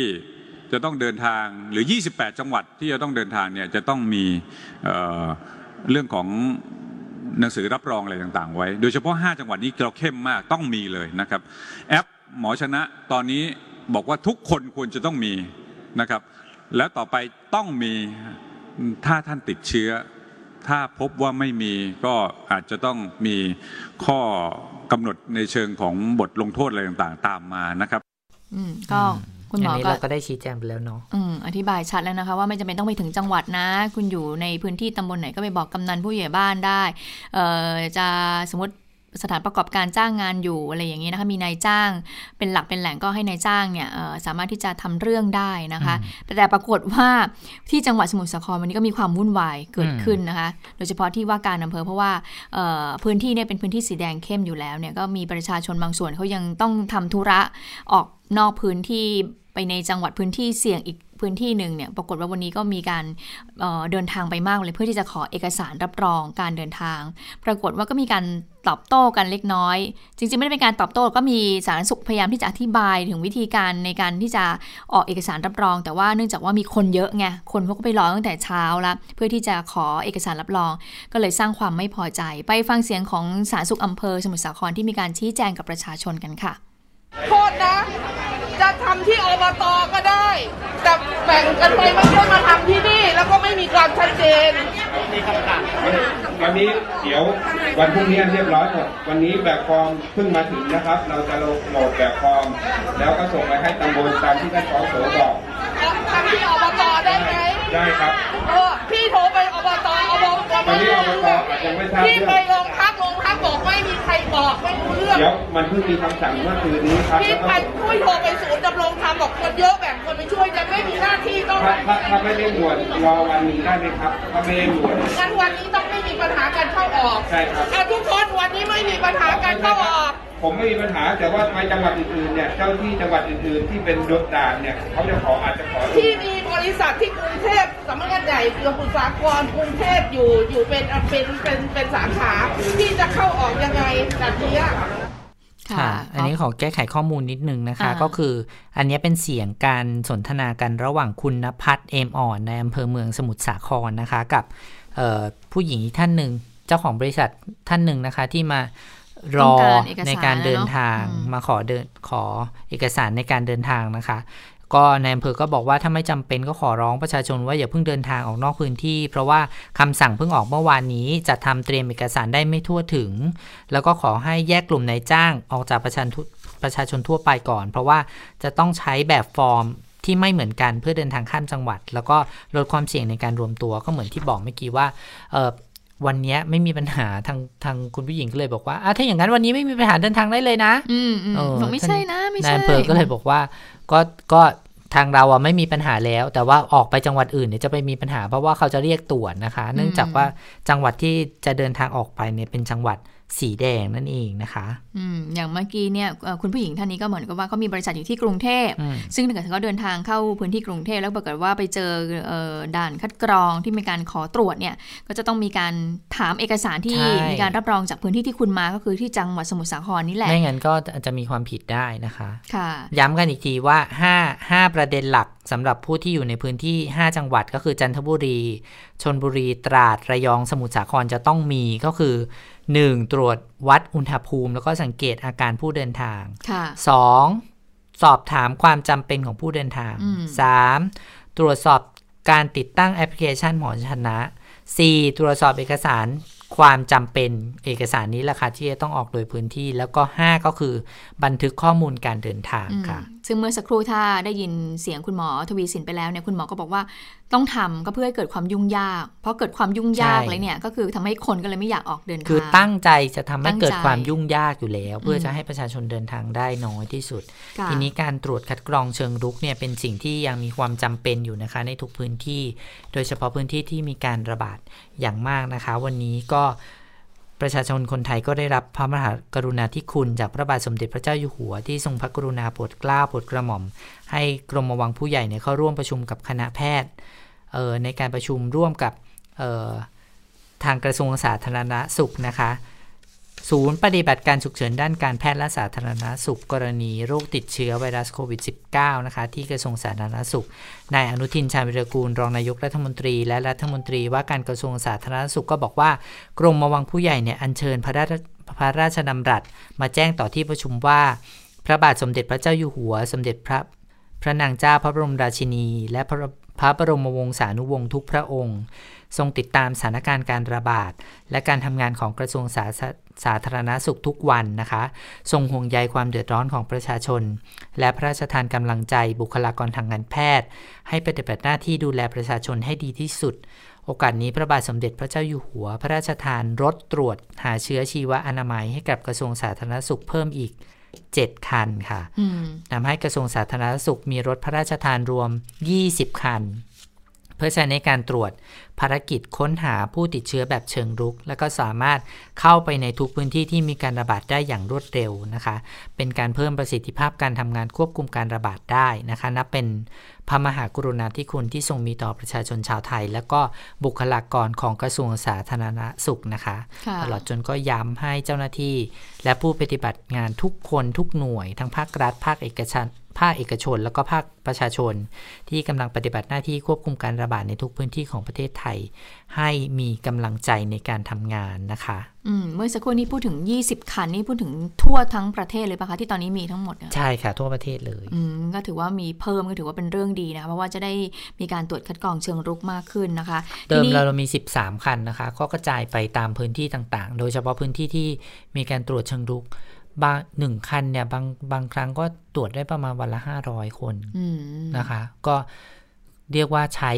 จะต้องเดินทางหรือ 28 จังหวัดที่จะต้องเดินทางเนี่ยจะต้องมีเอ่อเรื่องของหนังสือรับรองอะไรต่างๆ ไว้ โดยเฉพาะ 5 จังหวัดนี้เราเข้มมากต้องมีเลยนะครับแอป หมอชนะตอนนี้บอกว่าทุกคนควรจะต้องมีนะครับ และต่อไปต้องมีถ้าท่านติดเชื้อ ถ้าพบว่าไม่มีก็อาจจะต้องมีข้อกำหนดในเชิงของบทลงโทษอะไรต่างๆ ตามมานะครับ อืมก็คุณหมออันนี้ก็เราก็ได้ชี้แจงไปแล้วเนาะอืมอธิบายชัดแล้วนะคะ ว่าไม่จำเป็นต้องไปถึงจังหวัดนะ คุณอยู่ในพื้นที่ตำบลไหนก็ไปบอกกำนันผู้ใหญ่บ้านได้ เอ่อจะสมมติ สถานประกอบการจ้างงานอยู่อะไรอย่างนี้นะคะมีนายจ้างเป็นหลักเป็นแหล่งก็ให้นายจ้างเนี่ยเอ่อสามารถที่จะทำเรื่องได้นะคะแต่แต่ปรากฏว่าที่จังหวัดสมุทรสาครวันนี้ก็มีความวุ่นวายเกิดขึ้นนะคะโดยเฉพาะที่ว่าการอำเภอเพราะว่าเอ่อพื้นที่เนี่ยเป็นพื้นที่สีแดงเข้มอยู่แล้วเนี่ยก็มีประชาชนบางส่วนเขายังต้องทำธุระออกนอกพื้นที่ไปในจังหวัดพื้นที่เสี่ยงอีก พื้นที่หนึ่งเนี่ยปรากฏว่าวันนี้ก็มีการเเดินทางไปมากเลยเพื่อที่จะขอเอกสารรับรองการเดินทาง ปรากฏว่าก็มีการตอบโต้กันเล็กน้อย จริงๆ ไม่ได้เป็นการตอบโต้ก็มีสารสุขพยายามที่จะอธิบายถึงวิธีการในการที่จะออกเอกสารรับรอง แต่ว่าเนื่องจากว่ามีคนเยอะไงคนเขาก็ไปรอตั้งแต่เช้าล้วเพื่อที่จะขอเอกสารรับรอง ก็เลยสร้างความไม่พอใจ ไปฟังเสียงของสารสุขอำเภอสมุทรสาครที่มีการชี้แจงกับประชาชนกันค่ะ โทษนะ จะทำที่อบตก็ได้ แต่แบ่งกันไปไม่ใช่มาทำที่นี่ แล้วก็ไม่มีความชัดเจนวันนี้เดี๋ยววันพรุ่งนี้เรียบร้อยหมดวันนี้แบบฟอร์มเพิ่งมาถึงนะครับ เราจะลงโหลดแบบฟอร์ม แล้วก็ส่งไปให้ตำบลตามที่ท่านสอสบอกทำที่อบตได้ไหมได้ครับเออพี่โทรไปอบตอบตตอนนี้อบตอาจจะไม่ทราบพี่เรื่องไปโรงพักโรงพัก บอกไม่มีใครบอกไม่รู้เรื่องเดี๋ยวมันเพิ่งมีคำสั่งเมื่อคืนนี้ครับพี่แล้วไปก็ช่วยโทรไปศูนย์ดำรงธรรมบอกคนเยอะแบ่งคนไปช่วยจะไม่มีหน้าที่ต้องถ้าถ้าถ้าไม่ได้บวชรอวันหนึ่งได้ไหมครับ ถ้าไม่ได้บวชงั้นวันนี้ต้องไม่มีปัญหาการเข้าออกใช่ครับ อะทุกคนวันนี้ไม่มีปัญหาการเข้าออก ผมไม่มีปัญหาแต่ว่าไปจังหวัดอื่นๆเนี่ยเจ้าที่จังหวัดอื่นๆที่เป็นรถด่านเนี่ยเขาจะขออาจจะขอดู ที่มีบ ริษัทที่กรุงเทพสำนักงานใหญ่เกือบสากรกรุงเทพอยู่อยู่เป็นเป็นเป็นเป็นสาขาที่จะเข้าออกยังไงแบบเนี้ยค่ะ อันนี้ขอแก้ไขข้อมูลนิดนึงนะคะอ่าก็คืออันนี้เป็นเสียงการสนทนากันระหว่างคุณนภัทรเอมอ่อนในอำเภอเมืองสมุทรสาครนะคะ กับเอ่อผู้หญิงอีกท่านหนึ่งเจ้าของบริษัทท่านหนึ่งนะคะที่มารอต้องการเอกสารในการเดินทางแล้วเนอะอืมมาขอเดินขอเอกสารในการเดินทางนะคะ ก็ในอำเภอก็บอกว่าถ้าไม่จำเป็นก็ขอร้องประชาชนว่าอย่าเพิ่งเดินทางออกนอกพื้นที่ เพราะว่าคำสั่งเพิ่งออกเมื่อวานนี้จะทำเตรียมเอกสารได้ไม่ทั่วถึง แล้วก็ขอให้แยกกลุ่มนายจ้างออกจากประชาชนประชาชนทั่วไปก่อน เพราะว่าจะต้องใช้แบบฟอร์มที่ไม่เหมือนกันเพื่อเดินทางข้ามจังหวัด แล้วก็ลดความเสี่ยงในการรวมตัวก็เหมือนที่บอกเมื่อกี้ว่าเออวันเนี้ยไม่มีปัญหาทางทางคุณผู้หญิงก็เลยบอกว่าอะถ้าอย่างนั้นวันนี้ไม่มีปัญหาเดินทางได้เลยนะ อืมอืมเออบอกไม่ใช่นะไม่นายใช่อำเภอก็เลยบอกว่า ก็ก็ ทางเราอะไม่มีปัญหาแล้ว แต่ว่าออกไปจังหวัดอื่นเนี่ยจะไปมีปัญหาเพราะว่าเขาจะเรียกตรวจนะคะ เนื่องจากว่าจังหวัดที่จะเดินทางออกไปเนี่ยเป็นจังหวัด สีแดงนั่นเองนะคะอืมอย่างเมื่อกี้เนี่ยเอ่อคุณผู้หญิงท่านนี้ก็เหมือนกับว่าเขามีบริษัทอยู่ที่กรุงเทพอืมซึ่งถ้าเกิดเขาเดินทางเข้าพื้นที่กรุงเทพแล้วปรากฏว่าไปเจอเอ่อด่านคัดกรองที่มีการขอตรวจเนี่ยก็จะต้องมีการถามเอกสารที่ใช่มีการรับรองจากพื้นที่ที่คุณมาก็คือที่จังหวัดสมุทรสาครนี่แหละไม่งั้นก็จะมีความผิดได้นะคะค่ะย้ำกันอีกทีว่า 5 5 ประเด็นหลักสำหรับผู้ที่อยู่ในพื้นที่ 5 จังหวัดก็คือจันทบุรี ชนบุรี ตราด ระยอง สมุทรสาครจะต้องมีก็คือ 1. ตรวจวัดอุณหภูมิ แล้วก็สังเกตอาการผู้เดินทางค่ะ 2. สอบถามความจำเป็นของผู้เดินทางอืม 3. ตรวจสอบการติดตั้งแอปพลิเคชันหมอชนะ 4. ตรวจสอบเอกสารความจำเป็นเอกสารนี้แหละค่ะที่จะต้องออกโดยพื้นที่ แล้วก็ 5 ก็คือบันทึกข้อมูลการเดินทางอืมค่ะ ซึ่งเมื่อสักครู่ถ้าได้ยินเสียงคุณหมอทวีสินไปแล้วเนี่ยคุณหมอก็บอกว่าต้องทำก็เพื่อให้เกิดความยุ่งยาก เพราะเกิดความยุ่งยากใช่เลยเนี่ยก็คือทำให้คนก็เลยไม่อยากออกเดินทางคือตั้งใจจะทำให้ตั้งใจเกิดความยุ่งยากอยู่แล้ว เพื่ออมจะให้ประชาชนเดินทางได้น้อยที่สุดค่ะทีนี้การตรวจคัดกรองเชิงรุกเนี่ยเป็นสิ่งที่ยังมีความจำเป็นอยู่นะคะ ในทุกพื้นที่ โดยเฉพาะพื้นที่ที่มีการระบาดอย่างมากนะคะ วันนี้ก็ ประชาชนคนไทยก็ได้รับพระมหากรุณาธิคุณจากพระบาทสมเด็จพระเจ้าอยู่หัวที่ทรงพระกรุณาโปรดเกล้าโปรดกระหม่อม ให้กรมวังผู้ใหญ่เนี่ยเข้าร่วมประชุมกับคณะแพทย์ในการประชุมร่วมกับทางกระทรวงสาธารณสุขนะคะ ศูนย์ปฏิบัติการฉุกเฉินด้านการแพทย์และสาธารณสุขกรณีโรคติดเชื้อไวรัสโควิด -19 นะคะที่กระทรวงสาธารณสุข นายอนุทินชาญวิรกูลรองนายกรัฐมนตรี และรัฐมนตรีว่าการกระทรวงสาธารณสุขก็บอกว่ากรมวังผู้ใหญ่เนี่ยอัญเชิญพระราชพระราชดำรัส มาแจ้งต่อที่ประชุมว่า พระบาทสมเด็จพระเจ้าอยู่หัว สมเด็จพระพระนางเจ้าพระบรมราชินี และพระพระบรมวงศานุวงศ์ทุกพระองค์ ทรงติดตามสถานการณ์การระบาด และการทำงานของกระทรวงสาสาธารณสุขทุกวันนะคะ ทรงห่วงใยความเดือดร้อนของประชาชน และพระราชทานกำลังใจบุคลากรทางการแพทย์ ให้ปฏิบัติหน้าที่ดูแลประชาชนให้ดีที่สุด โอกาสนี้พระบาทสมเด็จพระเจ้าอยู่หัว พระราชทานรถตรวจ หาเชื้อชีวอนามัยให้กับกระทรวงสาธารณสุขเพิ่มอีก7คันค่ะอืมทำให้กระทรวงสาธารณสุขมีรถพระราชทานรวม20คันเพื่อใช้ในการตรวจภารกิจค้นหาผู้ติดเชื้อแบบเชิงรุก และก็สามารถเข้าไปในทุกพื้นที่ที่มีการระบาดได้อย่างรวดเร็วนะคะ เป็นการเพิ่มประสิทธิภาพการทำงานควบคุมการระบาดได้นะคะ นับเป็นพระมหากรุณาธิคุณที่ทรงมีต่อประชาชนชาวไทย และก็บุคลากรของกระทรวงสาธารณสุขนะคะค่ะตลอดจนก็ย้ำให้เจ้าหน้าที่ และผู้ปฏิบัติงานทุกคนทุกหน่วย ทั้งภาครัฐ ภาคเอกชน ภาคเอกชน แล้วก็ภาคประชาชน ที่กำลังปฏิบัติหน้าที่ควบคุมการระบาดในทุกพื้นที่ของประเทศไทย ให้มีกำลังใจในการทำงานนะคะอืมเมื่อสักครู่นี้พูดถึง 20 คันนี่พูดถึงทั่วทั้งประเทศเลยปะคะที่ตอนนี้มีทั้งหมดเนี่ยใช่ค่ะ ทั่วประเทศเลยอืมก็ถือว่ามีเพิ่มก็ถือว่าเป็นเรื่องดีนะคะเพราะว่าจะได้มีการตรวจคัดกรองเชิงรุกมากขึ้นนะคะเดิมทีนี้เราเรามี 13 คันนะคะก็กระจายไปตามพื้นที่ต่างๆ โดยเฉพาะพื้นที่ที่มีการตรวจเชิงรุก บางหนึ่งคันเนี่ยบางบางครั้งก็ตรวจได้ประมาณวันละ500คนอืมนะคะ ก็เรียกว่าใช้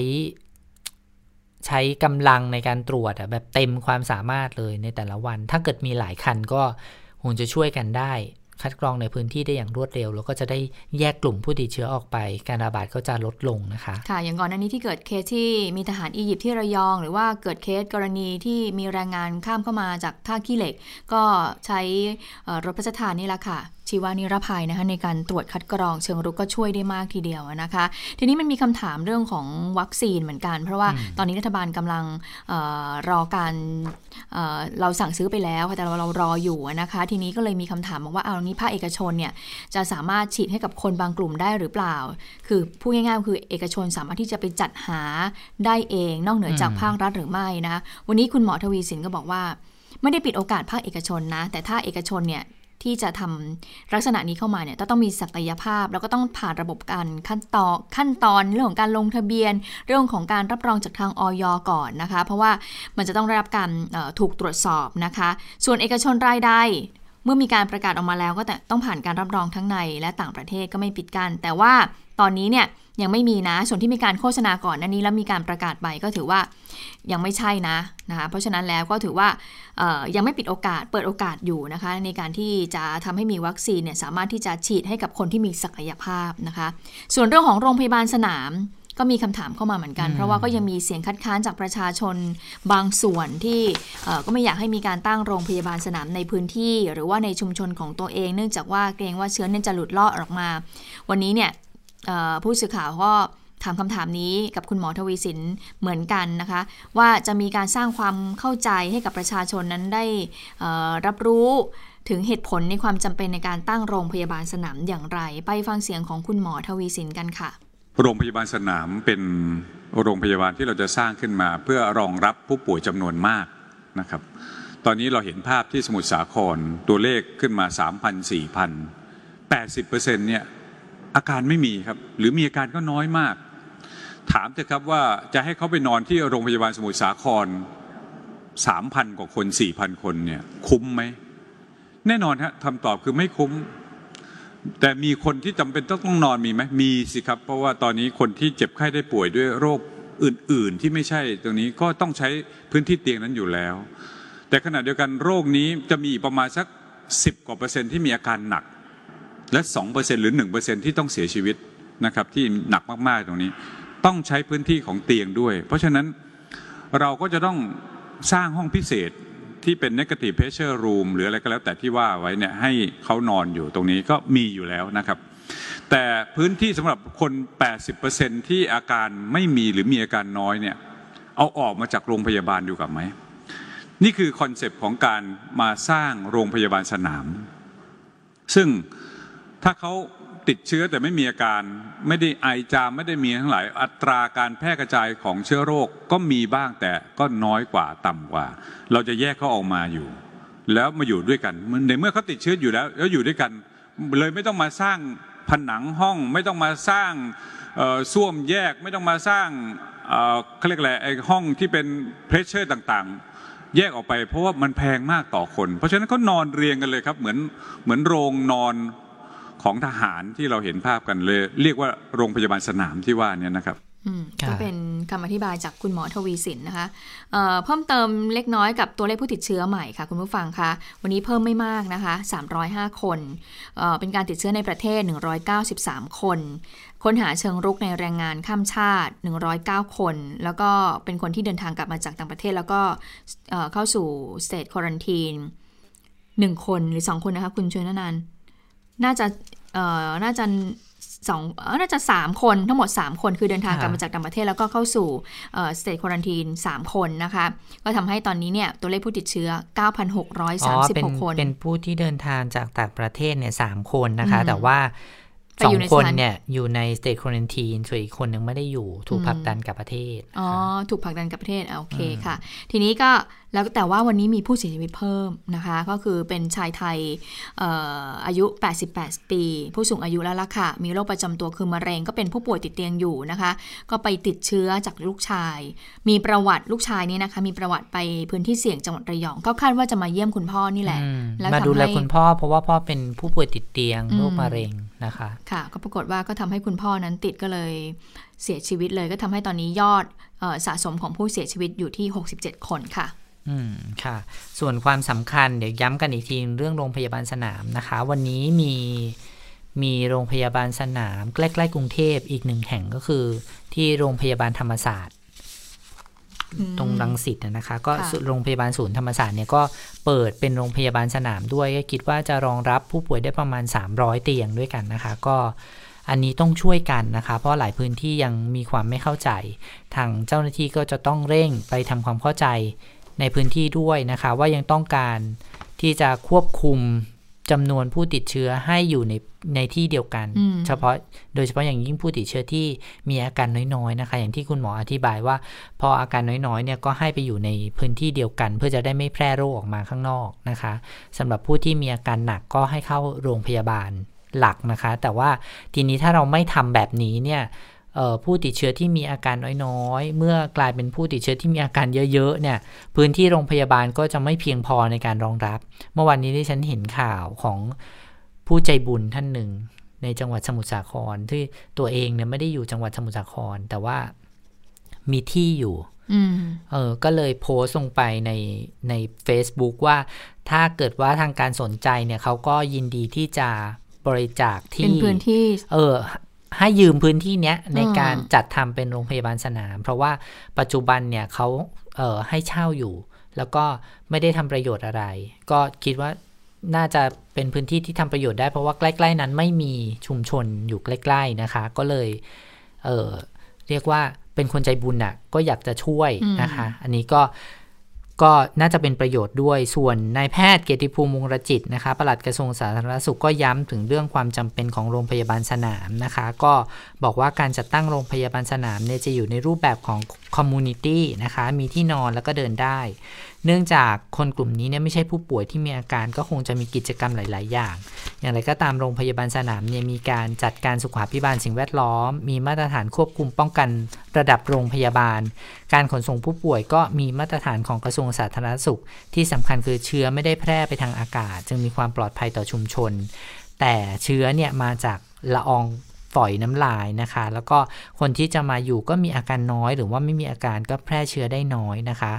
ใช้กำลังในการตรวจอะแบบเต็มความสามารถเลยในแต่ละวัน ถ้าเกิดมีหลายคันก็โหคงจะช่วยกันได้ คัดกรองในพื้นที่ได้อย่างรวดเร็ว แล้วก็จะได้แยกกลุ่มผู้ติดเชื้อออกไป การระบาดก็จะลดลงนะคะ ค่ะ อย่างก่อนหน้านี้ที่เกิดเคสที่มีทหารอียิปต์ที่ระยอง หรือว่าเกิดเคสกรณีที่มีแรงงานข้ามเข้ามาจากท่าขี้เหล็ก ก็ใช้รถพระราชทานนี่แหละค่ะ ชีวนิรภัยนะคะในการตรวจคัดกรองเชิงรุกก็ช่วยได้มากทีเดียวนะคะ ทีนี้มันมีคำถามเรื่องของวัคซีนเหมือนกัน เพราะว่าตอนนี้รัฐบาลกำลังเออรอการเอ่อเราสั่งซื้อไปแล้วค่ะแต่เราเรารออยู่นะคะ ทีนี้ก็เลยมีคำถามบอกว่าเอางี้ภาคเอกชนเนี่ยจะสามารถฉีดให้กับคนบางกลุ่มได้หรือเปล่า คือพูดง่ายๆก็คือเอกชนสามารถที่จะไปจัดหาได้เอง นอกเหนือจากอืมภาครัฐหรือไม่นะคะวันนี้คุณหมอทวีสินก็บอกว่าไม่ได้ปิดโอกาสภาคเอกชนนะ แต่ถ้าเอกชนเนี่ย ที่จะทำลักษณะนี้เข้ามาเนี่ยต้องมีศักยภาพ แล้วก็ต้องผ่านระบบการขั้นตอนขั้นตอนเรื่องของการลงทะเบียน เรื่องของการรับรองจากทางออยก่อนนะคะ เพราะว่ามันจะต้องได้รับการถูกตรวจสอบนะคะ ส่วนเอกชนรายใด เมื่อมีการประกาศออกมาแล้วก็แต่ต้องผ่านการรับรองทั้งในและต่างประเทศก็ไม่ปิดกัน แต่ว่าตอนนี้เนี่ยยังไม่มีนะ ส่วนที่มีการโฆษณาก่อนนันนี้แล้วมีการประกาศไปก็ถือว่ายังไม่ใช่นะนะคะเพราะฉะนั้นแล้วก็ถือว่ายังไม่ปิดโอกาสเปิดโอกาสอยู่นะคะ ในการที่จะทำให้มีวัคซีนเนี่ยสามารถที่จะฉีดให้กับคนที่มีศักยภาพนะคะ ส่วนเรื่องของโรงพยาบาลสนาม ก็มีคำถามเข้ามาเหมือนกัน เพราะว่าก็ยังมีเสียงคัดค้านจากประชาชนบางส่วนที่เอ่อก็ไม่อยากให้มีการตั้งโรงพยาบาลสนามในพื้นที่ หรือว่าในชุมชนของตัวเอง เนื่องจากว่าเกรงว่าเชื้อเนี่ยจะหลุดลอดออกมา วันนี้เนี่ยเอ่อผู้สื่อข่าวก็ถามคำถามนี้กับคุณหมอทวีสินเหมือนกันนะคะ ว่าจะมีการสร้างความเข้าใจให้กับประชาชนนั้นได้เอ่อรับรู้ถึงเหตุผลในความจำเป็นในการตั้งโรงพยาบาลสนามอย่างไร ไปฟังเสียงของคุณหมอทวีสินกันค่ะ โรงพยาบาลสนามเป็นโรงพยาบาลที่เราจะสร้างขึ้นมา เพื่อรองรับผู้ป่วยจำนวนมากนะครับ ตอนนี้เราเห็นภาพที่สมุทรสาครตัวเลขขึ้นมา 3,000 4,000 80%เนี่ยอาการไม่มีครับ หรือมีอาการก็น้อยมาก ถามเถอะครับว่าจะให้เขาไปนอนที่โรงพยาบาลสมุทรสาคร 3,000 กว่าคน 4,000 คนเนี่ยคุ้มไหม แน่นอนฮะคำตอบคือไม่คุ้ม แต่มีคนที่จำเป็นต้องต้องนอนมีไหมมีสิครับ เพราะว่าตอนนี้คนที่เจ็บไข้ได้ป่วยด้วยโรคอื่น ๆ ที่ไม่ใช่ตรงนี้ก็ต้องใช้พื้นที่เตียงนั้นอยู่แล้ว แต่ขณะเดียวกันโรคนี้จะมีประมาณสัก 10 กว่าเปอร์เซ็นต์ที่มีอาการหนัก และ 2%หรือ 1%ที่ต้องเสียชีวิตนะครับที่หนักมาก ๆ ตรงนี้ ต้องใช้พื้นที่ของเตียงด้วย เพราะฉะนั้นเราก็จะต้องสร้างห้องพิเศษ ที่เป็น negative pressure room หรืออะไรก็แล้วแต่ที่ว่าไว้เนี่ยให้เขานอนอยู่ตรงนี้ก็มีอยู่แล้วนะครับ แต่พื้นที่สำหรับคน 80%ที่อาการไม่มีหรือมีอาการน้อยเนี่ยเอาออกมาจากโรงพยาบาลดูกับไหม นี่คือคอนเซปต์ของการมาสร้างโรงพยาบาลสนาม ซึ่งถ้าเขา ติดเชื้อแต่ไม่มีอาการ ไม่ได้ไอจามไม่ได้มีทั้งหลาย อัตราการแพร่กระจายของเชื้อโรคก็มีบ้างแต่ก็น้อยกว่าต่ำกว่า เราจะแยกเขาออกมาอยู่ แล้วมาอยู่ด้วยกันในเมื่อเขาติดเชื้ออยู่แล้ว แล้วอยู่ด้วยกัน เลยไม่ต้องมาสร้างผนังห้อง ไม่ต้องมาสร้างส้วมแยกไม่ต้องมาสร้างเอ่อเขาเรียกอะไรไอ้ห้องที่เป็นเพรสเชอร์ต่างๆ แยกออกไปเพราะว่ามันแพงมากต่อคน เพราะฉะนั้นเขานอนเรียงกันเลยครับเหมือนเหมือนโรงนอน ของทหารที่เราเห็นภาพกันเลย เรียกว่าโรงพยาบาลสนามที่ว่าเนี่ยนะครับอืมค่ะก็เป็นคำอธิบายจากคุณหมอทวีสินนะคะเอ่อเพิ่มเติมเล็กน้อยกับตัวเลขผู้ติดเชื้อใหม่ค่ะ คุณผู้ฟังคะวันนี้เพิ่มไม่มากนะคะ 305 คนเอ่อเป็นการติดเชื้อในประเทศ 193 คนค้นหาเชิงรุกในแรงงานข้ามชาติ 109 คน แล้วก็เป็นคนที่เดินทางกลับมาจากต่างประเทศ แล้วก็เอ่อเข้าสู่สเตทควอรันทีนหนึ่งคนหรือสองคนนะคะคุณชวนนันท์ น่าจะเอ่อน่าจะสองเอ่อน่าจะสามคนทั้งหมด 3 คนคือเดินทางกลับมาจากต่างประเทศแล้วก็เข้าสู่ state quarantine 3คนนะคะ ก็ทำให้ตอนนี้เนี่ยตัวเลขผู้ติดเชื้ออ๋อเป็น9,636 คน เป็นผู้ที่เดินทางจากต่างประเทศเนี่ยสามคนนะคะอืมแต่ว่าไปสออยู่งในคนสถานเนี่ยอยู่ใน state quarantine ส่วนอีกคนหนึ่งไม่ได้อยู่ถูกอืมผลักดันกลับประเทศอ๋อค่ะถูกผลักดันกลับประเทศอะโอเคค่ะ ทีนี้ก็แล้วแต่ว่าวันนี้มีผู้เสียชีวิตเพิ่มนะคะ ก็คือเป็นชายไทยเอ่ออายุ 88 ปี ผู้สูงอายุแล้วล่ะค่ะ มีโรคประจำตัวคือมะเร็งก็เป็นผู้ป่วยติดเตียงอยู่นะคะ ก็ไปติดเชื้อจากลูกชาย มีประวัติลูกชายนี้นะคะ มีประวัติไปพื้นที่เสี่ยงจังหวัดระยอง ก็คาดว่าจะมาเยี่ยมคุณพ่อนี่แหละอืมแล้วมาทำดูแลให้คุณพ่อเพราะว่าพ่อเป็นผู้ป่วยติดเตียงอืมโรคมะเร็งนะคะ ค่ะ ก็ปรากฏว่าก็ทำให้คุณพ่อนั้นติดก็เลยเสียชีวิตเลย ก็ทำให้ตอนนี้ยอดเออสะสมของผู้เสียชีวิตอยู่ที่ 67 คนค่ะ อืมค่ะ ส่วนความสำคัญเดี๋ยวย้ำกันอีกทีเรื่องโรงพยาบาลสนามนะคะ วันนี้มีมีโรงพยาบาลสนามใกล้ๆกรุงเทพอีกหนึ่งแห่งก็คือ ที่โรงพยาบาลธรรมศาสตร์ ตรงรังสิตนะคะ ก็ค่ะโรงพยาบาลศูนย์ธรรมศาสตร์เนี่ยก็เปิดเป็นโรงพยาบาลสนามด้วยก็คิดว่าจะรองรับผู้ป่วยได้ประมาณ 300 เตียงด้วยกันนะคะ ก็อันนี้ต้องช่วยกันนะคะ เพราะหลายพื้นที่ยังมีความไม่เข้าใจ ทางเจ้าหน้าที่ก็จะต้องเร่งไปทำความเข้าใจ ในพื้นที่ด้วยนะคะว่ายังต้องการที่จะควบคุมจำนวนผู้ติดเชื้อให้อยู่ในในที่เดียวกันอืมเฉพาะโดยเฉพาะอย่างยิ่งผู้ติดเชื้อที่มีอาการน้อยๆนะคะ อย่างที่คุณหมออธิบายว่า พออาการน้อยๆเนี่ยก็ให้ไปอยู่ในพื้นที่เดียวกัน เพื่อจะได้ไม่แพร่โรคออกมาข้างนอกนะคะสำหรับผู้ที่มีอาการหนักก็ให้เข้าโรงพยาบาลหลักนะคะ แต่ว่าทีนี้ถ้าเราไม่ทำแบบนี้เนี่ยเอ่อ ผู้ติดเชื้อที่มีอาการน้อยๆ เมื่อกลายเป็นผู้ติดเชื้อที่มีอาการเยอะๆเนี่ยพื้นที่โรงพยาบาลก็จะไม่เพียงพอในการรองรับ เมื่อวานนี้ที่ฉันเห็นข่าวของผู้ใจบุญท่านหนึ่ง ในจังหวัดสมุทรสาครที่ตัวเองเนี่ยไม่ได้อยู่จังหวัดสมุทรสาคร แต่ว่ามีที่อยู่อืมเออ ก็เลยโพสต์ลงไปในใน Facebook ว่าถ้าเกิดว่าทางการสนใจเนี่ยเขาก็ยินดีที่จะบริจาคที่เป็นพื้นที่ เออ ให้ยืมพื้นที่เนี้ยในอืมการจัดทำเป็นโรงพยาบาลสนาม เพราะว่าปัจจุบันเนี่ยเขาเออให้เช่าอยู่ แล้วก็ไม่ได้ทำประโยชน์อะไร ก็คิดว่าน่าจะเป็นพื้นที่ที่ทำประโยชน์ได้ เพราะว่าใกล้ ๆ นั้นไม่มีชุมชนอยู่ใกล้ ๆนะคะ ก็เลยเออเรียกว่าเป็นคนใจบุญน่ะก็อยากจะช่วยนะคะ อันนี้ก็ ก็น่าจะเป็นประโยชน์ด้วย ส่วนนายแพทย์เกียรติภูมิวงรจิตนะคะปลัดกระทรวงสาธารณสุขก็ย้ำถึงเรื่องความจำเป็นของโรงพยาบาลสนามนะคะ ก็บอกว่าการจัดตั้งโรงพยาบาลสนามเนี่ยจะอยู่ในรูปแบบของคอมมูนิตี้นะคะ มีที่นอนแล้วก็เดินได้ เนื่องจากคนกลุ่มนี้เนี่ยไม่ใช่ผู้ป่วยที่มีอาการก็คงจะมีกิจกรรมหลาย ๆ อย่าง อย่างไรก็ตามโรงพยาบาลสนามเนี่ยมีการจัดการสุขภิบาลสิ่งแวดล้อม มีมาตรฐานควบคุมป้องกันระดับโรงพยาบาล การขนส่งผู้ป่วยก็มีมาตรฐานของกระทรวงสาธารณสุข ที่สำคัญคือเชื้อไม่ได้แพร่ไปทางอากาศ จึงมีความปลอดภัยต่อชุมชน แต่เชื้อเนี่ยมาจากละอองฝอยน้ำลายนะคะ แล้วก็คนที่จะมาอยู่ก็มีอาการน้อย หรือว่าไม่มีอาการก็แพร่เชื้อได้น้อยนะคะ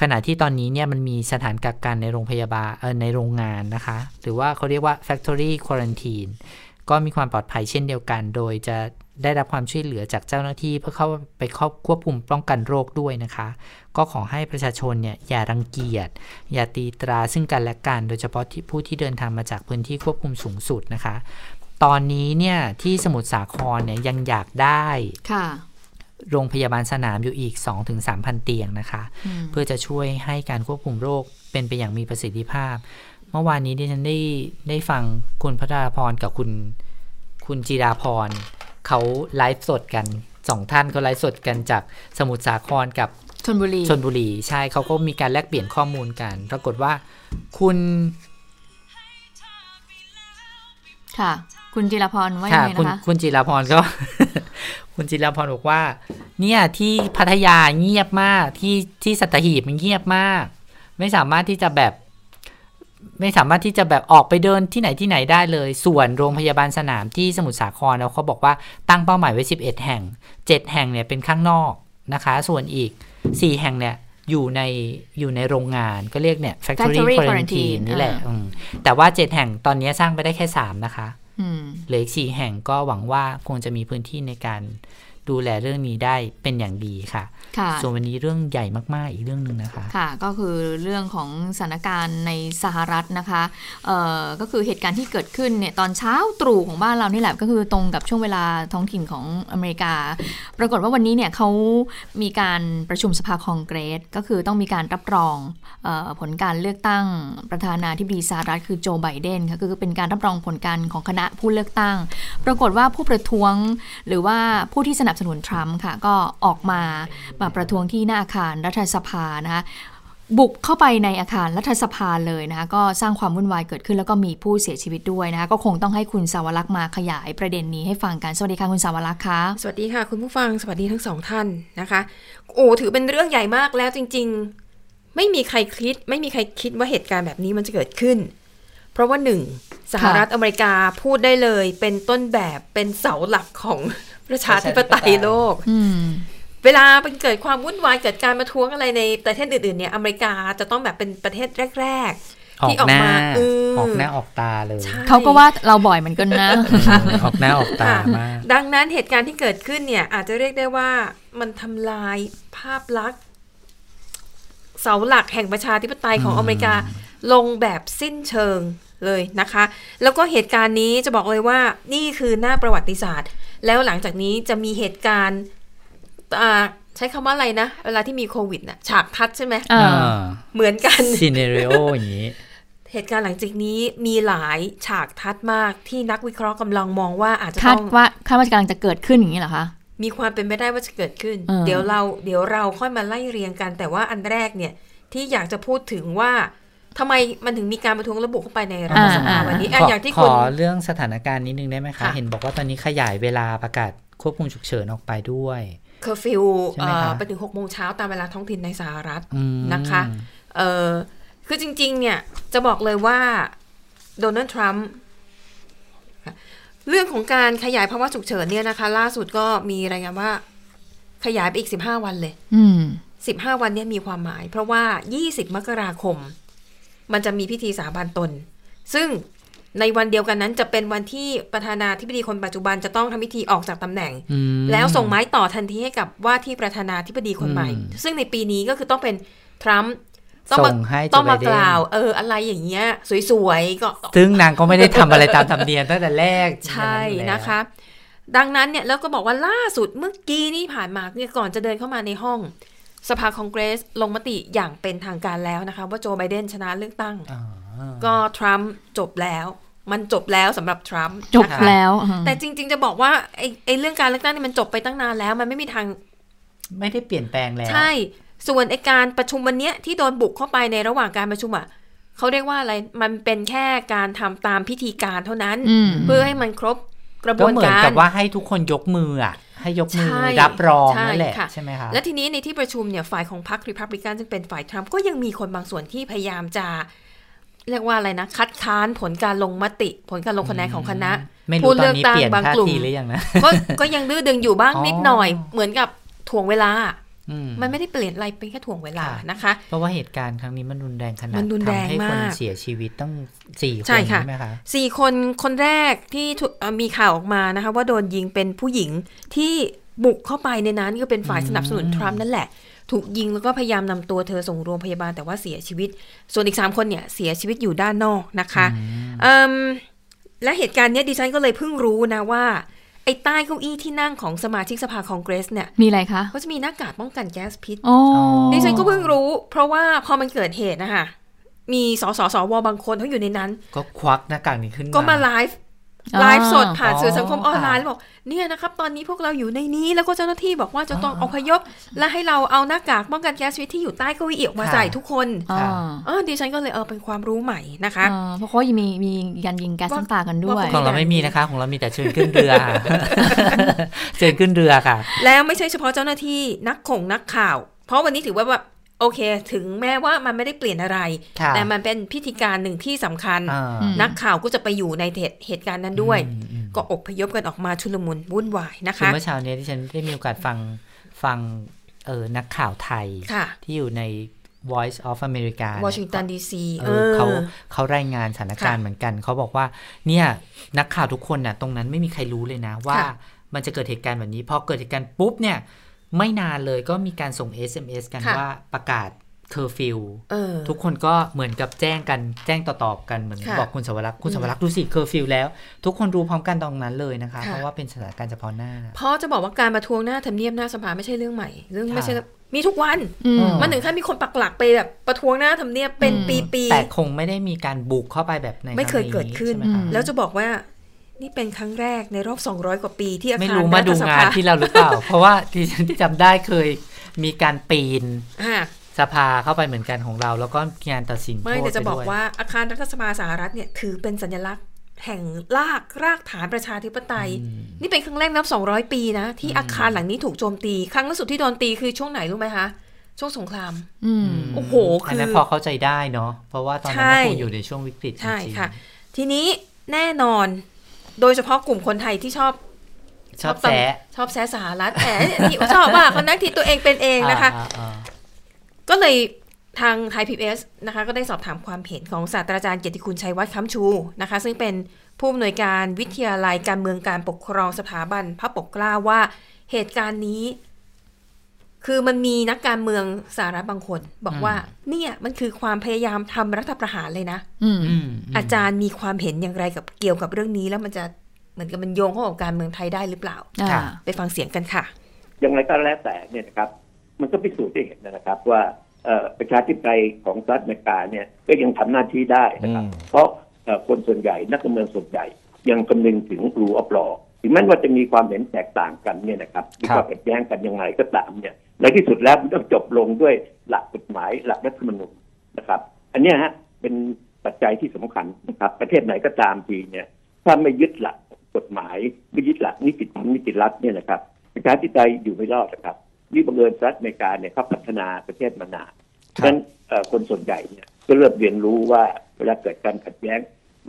ขณะที่ตอนนี้เนี่ยมันมีสถานกักกันในโรงพยาบาลในโรงงานนะคะ หรือว่าเขาเรียกว่า factory quarantine ก็มีความปลอดภัยเช่นเดียวกัน โดยจะได้รับความช่วยเหลือจากเจ้าหน้าที่เพื่อเข้าไปครอบควบคุมป้องกันโรคด้วยนะคะ ก็ขอให้ประชาชนเนี่ยอย่ารังเกียจ อย่าตีตราซึ่งกันและกัน โดยเฉพาะที่ผู้ที่เดินทางมาจากพื้นที่ควบคุมสูงสุดนะคะ ตอนนี้เนี่ยที่สมุทรสาครเนี่ยยังอยากได้ค่ะ โรงพยาบาลสนามอยู่อีก 2-3,000 เตียงนะคะอืมเพื่อจะช่วยให้การควบคุมโรคเป็นไปอย่างมีประสิทธิภาพ เมื่อวานนี้ดิฉันได้ได้ฟังคุณพัทราพรกับคุณคุณจิราพรเขาไลฟ์สดกันสองท่านเขาไลฟ์สดกันจากสมุทรสาครกับชนบุรีชนบุรีใช่เขาก็มีการแลกเปลี่ยนข้อมูลกัน ปรากฏว่าคุณค่ะ คุณจิรพรว่ายัค่ะงไงคุณนะคะคุณจิราพรก็ คุณจิราพรบอกว่า เนี่ยที่พัทยาเงียบมากที่ที่สัตหีบมันเงียบมาก ไม่สามารถที่จะแบบ ไม่สามารถที่จะแบบออกไปเดินที่ไหนที่ไหนได้เลย ส่วนโรงพยาบาลสนามที่สมุทรสาครแล้วเขาบอกว่าตั้งเป้าหมายไว้ 11 แห่ง 7 แห่งเนี่ยเป็นข้างนอกนะคะ ส่วนอีก 4 แห่งเนี่ยอยู่ในอยู่ในโรงงานก็เรียกเนี่ย factory Factory quarantine quarantine นี่แหละอ่าอืมแต่ว่า 7 แห่งตอนนี้สร้างไปได้แค่ 3 นะคะอืม เหลืออีกสี่แห่งก็หวังว่าคงจะมีพื้นที่ในการ ดูแลเรื่องนี้ได้เป็นอย่างดีค่ะค่ะส่วนวันนี้เรื่องใหญ่มาก ๆ อีกเรื่องหนึ่งนะคะค่ะ ก็คือเรื่องของสถานการณ์ในสหรัฐนะคะเอ่อก็คือเหตุการณ์ที่เกิดขึ้นเนี่ยตอนเช้าตรู่ของบ้านเรานี่แหละก็คือตรงกับช่วงเวลาท้องถิ่นของอเมริกา ปรากฏว่าวันนี้เนี่ยเขามีการประชุมสภาคองเกรส ก็คือต้องมีการรับรองเออผลการเลือกตั้งประธานาธิบดีสหรัฐคือโจไบเดนค่ะคือเป็นการรับรองผลการของคณะผู้เลือกตั้ง ปรากฏว่าผู้ประท้วงหรือว่าผู้ที่สนับสนุนทรัมป์ค่ะ ก็ออกมามาประท้วงที่หน้าอาคารรัฐสภานะคะบุกเข้าไปในอาคารรัฐสภาเลยนะคะก็สร้างความวุ่นวายเกิดขึ้นแล้วก็มีผู้เสียชีวิตด้วยนะคะก็คงต้องให้คุณสาวรักษ์มาขยายประเด็นนี้ให้ฟังกัน สวัสดีค่ะคุณสาวรักษ์คะสวัสดีค่ะ คุณผู้ฟังสวัสดีทั้งสองท่านนะคะ โอ้ถือเป็นเรื่องใหญ่มากแล้วจริง ๆ ไม่มีใครคิด ไม่มีใครคิดว่าเหตุการณ์แบบนี้มันจะเกิดขึ้น เพราะว่าหนึ่งสหรัฐอเมริกาพูดได้เลย เป็นต้นแบบเป็นเสาหลักของ ประชาธิปไตยโลกอืมเวลาเป็นเกิดความวุ่นวายเกิดการประท้วงอะไรในประเทศอื่นๆเนี่ยอเมริกาจะต้องแบบเป็นประเทศแรกออกที่ออกหน้ามาเออออกหน้าออกตาเลยๆใช่เขาก็ว่าเราบ่อยเหมือนกันนะ ออกหน้าออกตาค่ะมากดังนั้นเหตุการณ์ที่เกิดขึ้นเนี่ย อาจจะเรียกได้ว่ามันทำลายภาพลักษณ์ เสาหลักแห่งประชาธิปไตยของอืมอเมริกาลงแบบสิ้นเชิงเลยนะคะ แล้วก็เหตุการณ์นี้จะบอกเลยว่านี่คือหน้าประวัติศาสตร์ แล้วหลังจากนี้จะมีเหตุการณ์อ่าใช้คำว่าอะไรนะ เวลาที่มีโควิดน่ะฉากทัดใช่ไหมอ่าเหมือนกันซีเนริโออย่างนี้ เหตุการณ์หลังจากนี้มีหลายฉากทัดมากที่นักวิเคราะห์กำลังมองว่าอาจจะคาต้ดองว่าคาดว่ากำลังจะเกิดขึ้นอย่างนี้เหรอคะมีความเป็นไปได้ว่าจะเกิดขึ้นเออเดี๋ยวเราเดี๋ยวเราค่อยมาไล่เรียงกัน แต่ว่าอันแรกเนี่ยที่อยากจะพูดถึงว่า ทำไมมันถึงมีการประท้วงระบุเข้าไปในรัฐสภาวันนี้อะขออย่างที่ขคุณอเรื่องสถานการณ์นิดนึงได้ไหมคะค่ะเห็นบอกว่าตอนนี้ขยายเวลาประกาศควบคุมฉุกเฉินออกไปด้วยเคอร์ฟิวใช่ไหมคะไปถึง6โมงเช้าตามเวลาท้องถิ่นในสหรัฐอืมนะคะเออคือจริง ๆ เนี่ยจะบอกเลยว่าโดนัลด์ทรัมป์เรื่องของการขยายภาวะฉุกเฉินเนี่ยนะคะ ล่าสุดก็มีรายงานว่า ขยายไปอีก15วันเลยอืม15วันเนี้ยมีความหมาย เพราะว่า20มกราคม มันจะมีพิธีสาบานตน ซึ่งในวันเดียวกันนั้นจะเป็นวันที่ประธานาธิบดีคนปัจจุบันจะต้องทำพิธีออกจากตำแหน่งอืมแล้วส่งไม้ต่อทันทีให้กับว่าที่ประธานาธิบดีคนใหม่อืมซึ่งในปีนี้ก็คือต้องเป็นทรัมป์ต้องมาส่งให้โจต้องมาไบเดนกล่าว เอออะไรอย่างเงี้ย สวยๆก็ซึ่งนางก็ไม่ได้ทำอะไรตามธรรมเนียมตั้งแต่แรกใช่อยู่แล้วนะคะ ดังนั้นเนี่ยแล้วก็บอกว่าล่าสุดเมื่อกี้นี่ผ่านมาเนี่ยก่อนจะเดินเข้ามาในห้อง สภาคองเกรสลงมติอย่างเป็นทางการแล้วนะคะ ว่าโจไบเดนชนะเลือกตั้งอ๋อก็ทรัมป์จบแล้ว มันจบแล้วสำหรับทรัมป์จบนะคะแล้ว แต่จริง ๆ จะบอกว่าไอ้ไอ้เรื่องการเลือกตั้งนี่มันจบไปตั้งนานแล้ว มันไม่มีทาง ไม่ได้เปลี่ยนแปลงแล้ว ใช่ ส่วนไอ้การประชุมวันเนี้ยที่โดนบุกเข้าไปในระหว่างการประชุมอะเขาเรียกว่าอะไรมันเป็นแค่การทำตามพิธีการเท่านั้นอืมเพื่อให้มันครบกระบก็วนเหมือนการกับว่าให้ทุกคนยกมืออะ ให้ยกมือใช่รับรองใช่นั่นแหละค่ะใช่ไหมคะและทีนี้ในที่ประชุมเนี่ยฝ่ายของพรรครีพับลิกันซึ่งเป็นฝ่ายทรัมป์ก็ยังมีคนบางส่วนที่พยายามจะเรียกว่าอะไรนะ คัดค้านผลการลงมติ ผลการลงคะแนนของคณะไม่ผู้รู้ตอนนี้เลือกตั้งเปลี่ยนบางท่ากลุ่มทีหรือยังนะก็ก็ยังดื้อดึงอยู่บ้างอ๋อนิดหน่อย เหมือนกับถ่วงเวลาอื มมันไม่ได้เปลี่ยนอะไรเป็นแค่ถ่วงเวลาค่ะนะคะ เพราะว่าเหตุการณ์ครั้งนี้มันรุนแรงขนาดมันรุนแรงทำให้คนมากเสียชีวิตต้องสี่คนใช่ค่ะใช่ไหมคะสี่คนคนแรกที่ถูกเอ่อมีข่าวออกมานะคะ ว่าโดนยิงเป็นผู้หญิงที่บุกเข้าไปในนั้นก็เป็นฝ่ายสนับสนุนทรัมป์นั่นแหละ ถูกยิงแล้วก็พยายามนำตัวเธอส่งโรงพยาบาลแต่ว่าเสียชีวิต ส่วนอีกสามคนเนี่ยเสียชีวิตอยู่ด้านนอกนะคะเอิ่มและเหตุการณ์เนี้ยดิฉันก็เลยเพิ่งรู้นะว่า ไอ้ใต้เก้าอี้ที่นั่งของสมาชิกสภาคองเกรสเนี่ย มีอะไรคะเขาจะมีหน้ากากป้องกันแก๊สพิษโอ้ดิฉันก็เพิ่งรู้ เพราะว่าพอมันเกิดเหตุนะคะมีสสสวบางคนเขาอยู่ในนั้น ก็ควักหน้ากากนี้ขึ้นมาก็มาไลฟ์อ๋อ ไลฟ์สดผ่านสื่อสังคมออนไลน์ค่ะแล้วบอกเนี่ยนะครับ ตอนนี้พวกเราอยู่ในนี้แล้วก็เจ้าหน้าที่บอกว่าจะต้องอพยพ และให้เราเอาหน้ากากป้องกันแก๊สพิษที่อยู่ใต้เก้าอี้ออกมาใส่ทุกคนอ่าเออดิฉันก็เลยเออเป็นความรู้ใหม่นะคะอ่าเพราะเขายังมีมีการยิงแก๊สน้ำตากันด้วยของเราไม่มีนะคะ ของเรามีแต่เชิญขึ้นเรือเชิญขึ้นเรือค่ะ แล้วไม่ใช่เฉพาะเจ้าหน้าที่นักข่งนักข่าว เพราะวันนี้ถือว่าแบบ โอเค ถึงแม้ว่ามันไม่ได้เปลี่ยนอะไรค่ะแต่มันเป็นพิธีการหนึ่งที่สำคัญอ่าอืมนักข่าวก็จะไปอยู่ในเหตุเหตุการณ์นั้นด้วยอืมอืมก็อพยพกันออกมาชุลมุนวุ่นวายนะคือคะเมื่อเช้านี้ที่ฉันได้มีโอกาสฟังฟังเออนักข่าวไทยค่ะที่อยู่ใน Voice of America วอชิงตันดีซีเออเขาเขารายงานสถานการณ์ค่ะเหมือนกัน เขาบอกว่า เนี่ย นักข่าวทุกคนน่ะ ตรงนั้นไม่มีใครรู้เลยนะว่าค่ะมันจะเกิดเหตุการณ์แบบนี้พอเกิดเหตุการณ์ปุ๊บเนี่ย ไม่นานเลยก็มีการส่ง SMS กันค่ะว่าประกาศเคอร์ฟิวเออทุกคนก็เหมือนกับแจ้งกันแจ้งต่อๆกันเหมือนค่ะบอกคุณสวรักษ์คุณอืมสวรักษ์ดูสิเคอร์ฟิวแล้ว ทุกคนรู้พร้อมกันตรงนั้นเลยนะคะค่ะเพราะว่าเป็นสถานการณ์เฉพาะหน้า เพราะจะบอกว่าการมาประท้วงหน้าทำเนียบหน้าสภาไม่ใช่เรื่องใหม่ เรื่องค่ะไม่ใช่มีทุกวันอืมมันถึงขั้นมีคนปักหลักไปแบบประท้วงหน้าทำเนียบเป็นอืมปีแต่คงไม่ได้มีการบุกเข้าไปแบบในไม่เคยรั้งเกิดขึ้นใช่ไหมคะๆแล้วจะบอกว่า นี่เป็นครั้งแรกในรอบ 200 กว่าปีที่อาไม่คารรู้มาดูรัฐสงาภานที่เราหรือเปล่า เพราะว่าที่ฉันจำได้เคยมีการปีนอ่าสภาเข้าไปเหมือนกันของเรา แล้วก็งานตัดสินโทษไม่แต่จะบอกไปด้วยว่าอาคารรัฐสภาสหรัฐเนี่ยถือเป็นสัญลักษณ์แห่งรากรากฐานประชาธิปไตย นี่เป็นครั้งแรกนับ 200 ปีนะ ที่อาคารหลังนี้ถูกโจมตี ครั้งล่าสุดที่โดนตีคือช่วงไหนรู้ไหมคะ ช่วงสงครามอืมโอ้โหอันคือนั้นพอเข้าใจได้เนาะเพราะว่าตอนนั้นใช่มันคงอยู่ในช่วงวิกฤตจริงๆใช่ค่ะ ทีนี้แน่นอน โดยเฉพาะกลุ่มคนไทยที่ชอบชอบแซะชอบแซะสหรัฐแหมที่ชอบว่าคนนั้นที่ตัวเองเป็นเองนะคะอ่าอ่าก็เลยทางไทยพีเอสนะคะก็ได้สอบถามความเห็นของศาสตราจารย์เกียรติคุณชัยวัฒน์ค้ำชูนะคะ ซึ่งเป็นผู้อำนวยการวิทยาลัยการเมืองการปกครองสถาบันพระปกเกล้าว่าเหตุการณ์นี้ คือมันมีนักการเมืองสหรัฐบางคน บอกว่า เนี่ยมันคือความพยายามทำรัฐประหารเลยนะอืมอืมอาจารย์มีความเห็นอย่างไรกับเกี่ยวกับเรื่องนี้แล้วมันจะเหมือนกับมันโยงเข้ากับการเมืองไทยได้หรือเปล่าอ่าไปฟังเสียงกันค่ะ อย่างไรก็แล้วแต่เนี่ยนะครับ มันก็พิสูจน์ได้เห็นนะครับว่าเอ่อประชาธิปไตยของสหรัฐอเมริกาเนี่ยก็ยังทำหน้าที่ได้นะครับ เพราะเอ่อคนส่วนใหญ่นักการเมืองส่วนใหญ่ ยังคำนึงถึงรูอัปลอ ถึงแม้ว่าจะมีความเห็นแตกต่างกันเนี่ยนะครับมีความขัดแย้งกันยังไงก็ตามเนี่ยในที่สุดแล้วมันต้องจบลงด้วยหลักกฎหมายหลักรัฐธรรมนูญนะครับ อันเนี้ยฮะเป็นปัจจัยที่สำคัญนะครับ ประเทศไหนก็ตามทีเนี่ย ถ้าไม่ยึดหลักกฎหมายไม่ยึดหลักนิติธรรมนิติรัฐเนี่ยนะครับประชาธิปไตยอยู่ไม่รอดนะครับนี่บังเอิญสหรัฐอเมริกาเนี่ยเขาพัฒนาประเทศมานานฉะนั้นเอ่อคนส่วนใหญ่เนี่ยก็เริ่มเรียนรู้ว่าเวลาเกิดการขัดแย้ง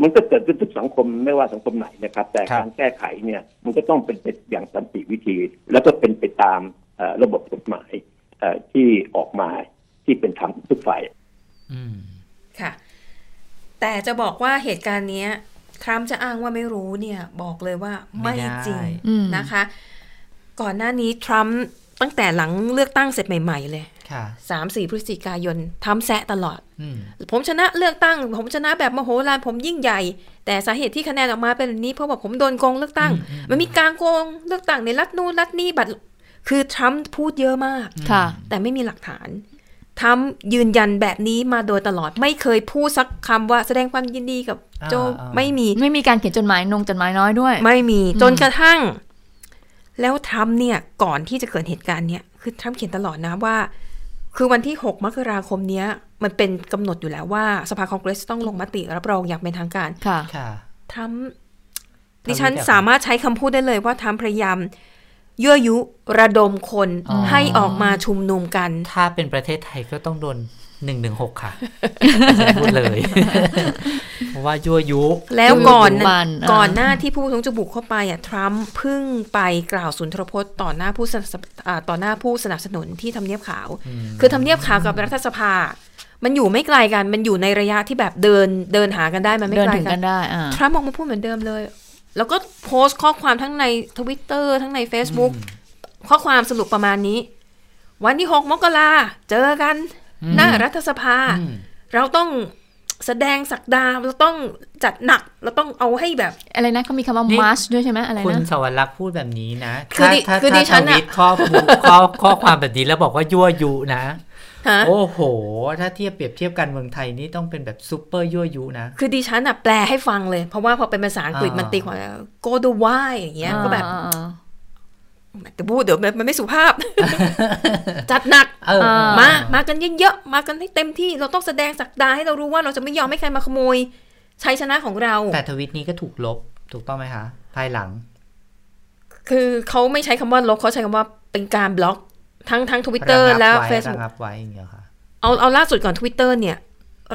มันก็เกิดขึ้นทุกสังคมไม่ว่าสังคมไหนนะครับ แต่ครับการแก้ไขเนี่ยมันก็ต้องเป็นไปอย่างสันติวิธี แล้วก็เป็นไปตามเอ่อระบบกฎหมายเอ่อที่ออกมาที่เป็นธรรมทุกฝ่ายอืมค่ะ แต่จะบอกว่าเหตุการณ์เนี้ยทรัมป์จะอ้างว่าไม่รู้เนี่ย บอกเลยว่าไม่ไม่ได้จริงอืมนะคะ ก่อนหน้านี้ทรัมป์ตั้งแต่หลังเลือกตั้งเสร็จใหม่ ๆ เลยค่ะ สามสี่พฤศจิกายนทำแซะตลอดอืมผมชนะเลือกตั้ง ผมชนะแบบมโหฬารผมยิ่งใหญ่ แต่สาเหตุที่คะแนนออกมาเป็นแบบนี้เพราะว่าผมโดนโกงเลือกตั้ง มันมีการโกงเลือกตั้งในรัฐนู้นรัฐนี้บัตรคือทรัมป์พูดเยอะมากค่ะ แต่ไม่มีหลักฐานทรัมป์ยืนยันแบบนี้มาโดยตลอดไม่เคยพูดสักคำว่าแสดงความยินดีกับโจอ่าอ่าไม่มีไม่มีการเขียนจดหมายนงจดหมายน้อยด้วย ไม่มีจนกระทั่ง แล้วทรัมป์เนี่ยก่อนที่จะเกิดเหตุการณ์เนี่ยคือทรัมป์เขียนตลอดนะว่า คือวันที่ 6 มกราคมเนี้ย มันเป็นกำหนดอยู่แล้วว่า สภาคองเกรสต้องลงมติรับรองอย่างเป็นทางการ ค่ะค่ะทรัมป์ทำดิฉันแบบสามารถใช้คำพูดได้เลยว่าทรัมป์พยายามยั่วยุระดมคนอ๋อให้ออกมาชุมนุมกัน ถ้าเป็นประเทศไทยก็ต้องโดน หนึ่งหนึ่งหกค่ะพูดเลยเพราะว่ายั่วยุแล้วก่อนยุบันอ่าก่อนหน้าที่ผู้ประท้วงจะบุกเข้าไปอะทรัมป์เพิ่งไปกล่าวสุนทรพจน์ต่อหน้าผู้สนับสอ่าต่อหน้าผู้สนับสนุนที่ทำเนียบขาว คือทำเนียบขาวกับรัฐสภา มันอยู่ไม่ไกลกันมันอยู่ในระยะที่แบบเดินเดินหากันได้มันไม่เดินไกลถึงกักันนได้อ่าทรัมป์ออกมาพูดเหมือนเดิมเลย แล้วก็โพสต์ข้อความทั้งในทวิตเตอร์ทั้งใน Facebook ข้อความสรุปประมาณนี้ วันที่6มกราเจอกัน หน้ารัฐสภาอืมเราต้องแสดงศักดาเราต้องจัดหนักเราต้องเอาให้แบบ อะไรนะเขามีคำว่านี่มาร์ชด้วยใช่ไหมอะไรคุณนะสวรรค์พูดแบบนี้นะ คือดิถ้าคือดิถ้าฉันทอะวิตข้อมูลข้อข้อความแบบนี้แล้วบอกว่ายั่วยุนะฮะโอ้โห ถ้าเทียบเปรียบเทียบกันเมืองไทยนี่ต้องเป็นแบบซูเปอร์ยั่วยุนะ คือดิฉันอะแปลให้ฟังเลย เพราะว่าพอเป็นภาษาอังกฤษอ่ามัมันตีความ go the why อย่างเงี้ยก็แบบอ่าอ่า แต่พูดเดี๋ยวมันไม่สุภาพ จัดหนักเออเออมา มากันเยอะๆ มากันให้เต็มที่เราต้องแสดงศักดาให้เรารู้ว่าเราจะไม่ยอมให้ใครมาขโมยชัยชนะของเรา แต่ทวิตนี้ก็ถูกลบถูกต้องไหมคะ ภายหลัง คือเขาไม่ใช้คำว่าลบเขาใช้คำว่าเป็นการบล็อก ทั้งทั้งทวิตเตอร์ระงับและไว้ Facebook ระงับไว้อย่างเงี้ยค่ะเอาเอาล่าสุดก่อนทวิตเตอร์เนี่ย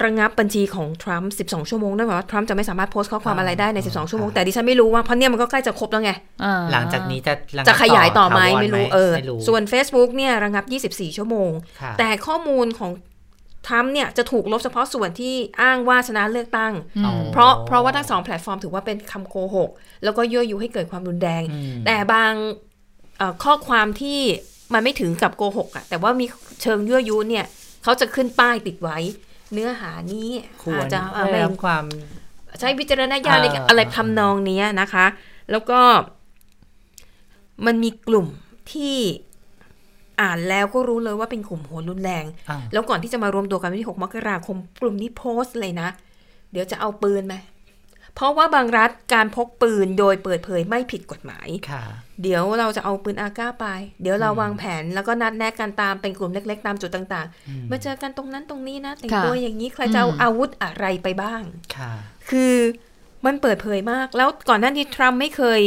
ระงับบัญชีของทรัมป์12 ชั่วโมงนั่นหมายว่าทรัมป์จะไม่สามารถโพสต์ข้อความอะไรได้ใน 12 ชั่วโมง แต่ดิฉันไม่รู้ว่าเพราะเนี่ยมันก็ใกล้จะครบแล้วไงอ่าหลังจากนี้จะระงับจะขยายต่อไหมถาวไม่รู้หเออไม่รู้ส่วน Facebook เนี่ยระงับ 24 ชั่วโมงค่ะแต่ข้อมูลของทรัมป์เนี่ยจะถูกลบเฉพาะส่วนที่อ้างว่าชนะเลือกตั้งอ๋อเพราะเพราะว่าทั้งสองแพลตฟอร์มถือว่าเป็นคำโกหก แล้วก็ยั่วยุให้เกิดความรุนแรงอืมแต่บางเอ่อข้อความที่มันไม่ถึงกับโกหกอะแต่ว่ามีเชิงยั่วยุเนี่ยเขาจะขึ้นป้ายติดไว้ เนื้อหานี้ควรอาจจะเอ่อได้ไม่รับความใช้วิจารณญาณในการเออออะไรทำนองเนี้ยนะคะ แล้วก็มันมีกลุ่มที่อ่านแล้วก็รู้เลยว่าเป็นกลุ่มโหนรุนแรงอ่าแล้วก่อนที่จะมารวมตัวกันวันที่ 6 มกราคม กลุ่มนี้โพสต์เลยนะ เดี๋ยวจะเอาปืนไหม เพราะว่าบางรัฐการพกปืนโดยเปิดเผยไม่ผิดกฎหมายค่ะเดี๋ยวเราจะเอาปืนอาก้าไป เดี๋ยวเราวางแผนแล้วก็นัดแนะกันตามเป็นกลุ่มเล็ก ๆ ตามจุดต่างๆ มาเจอกันตรงนั้นตรงนี้นะแต่งตัวอย่างนี้ใครจะเอาอาวุธอะไรไปบ้างค่ะคือมันเปิดเผยมาก แล้วก่อนหน้านี้ทรัมป์ไม่เคย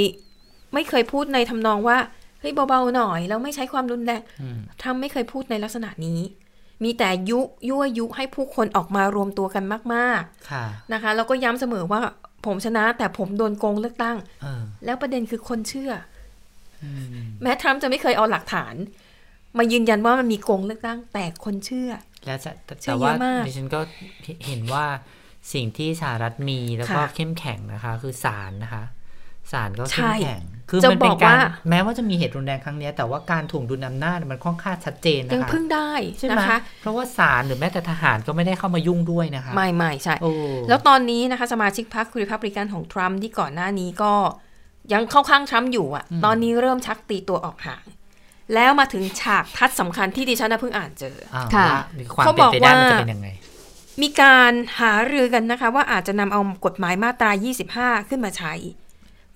ไม่เคยพูดในทำนองว่าเฮ้ยเบาๆหน่อยแล้วไม่ใช้ความรุนแรงอืมทรัมป์ไม่เคยพูดในลักษณะนี้มีแต่ยุยั่วยุให้ผู้คนออกมารวมตัวกันมากค่ะๆนะคะ แล้วก็ย้ำเสมอว่า ผมชนะ แต่ผมโดนโกงเลือกตั้งเออแล้วประเด็นคือคนเชื่อแม้ทรัมป์จะไม่เคยเอาหลักฐาน มายืนยันว่ามันมีโกงเลือกตั้ง แต่คนเชื่อ และจะเชื่แต่อเยว่าอะมากดิฉันก็เห็นว่าสิ่งที่สหรัฐมีแล้วก็ค่ะเข้มแข็งนะคะ คือศาลนะคะศาลก็ใช่เข้มแข็ง คือจะมันเป็นบอกการว่าแม้ว่าจะมีเหตุรุนแรงครั้งเนี้ยแต่ว่าการถ่วงดุลอำนาจมันค่อนข้างชัดเจนนะคะยังพึ่งได้ใช่ไหมนะคะเพราะว่าศาลหรือแม้แต่ทหารก็ไม่ได้เข้ามายุ่งด้วยนะคะ ไม่ไม่ใช่โอ้แล้วตอนนี้นะคะสมาชิกพรรครีพับลิกันของทรัมป์ที่ก่อนหน้านี้ก็ยังเข้าข้างทรัมป์อยู่อะตอนนี้เริ่มชักตีตัวออกห่างแล้วมาถึงฉากทัดสำคัญที่ดิฉันน่ะเพิ่งอ่านเจออ้าวค่ะว่ามีความเขาเป็นบอกไปได้มันว่าจะเป็นยังไงมีการหารือกันนะคะ ว่าอาจจะนำเอากฎหมายมาตรา 25 ขึ้นมาใช้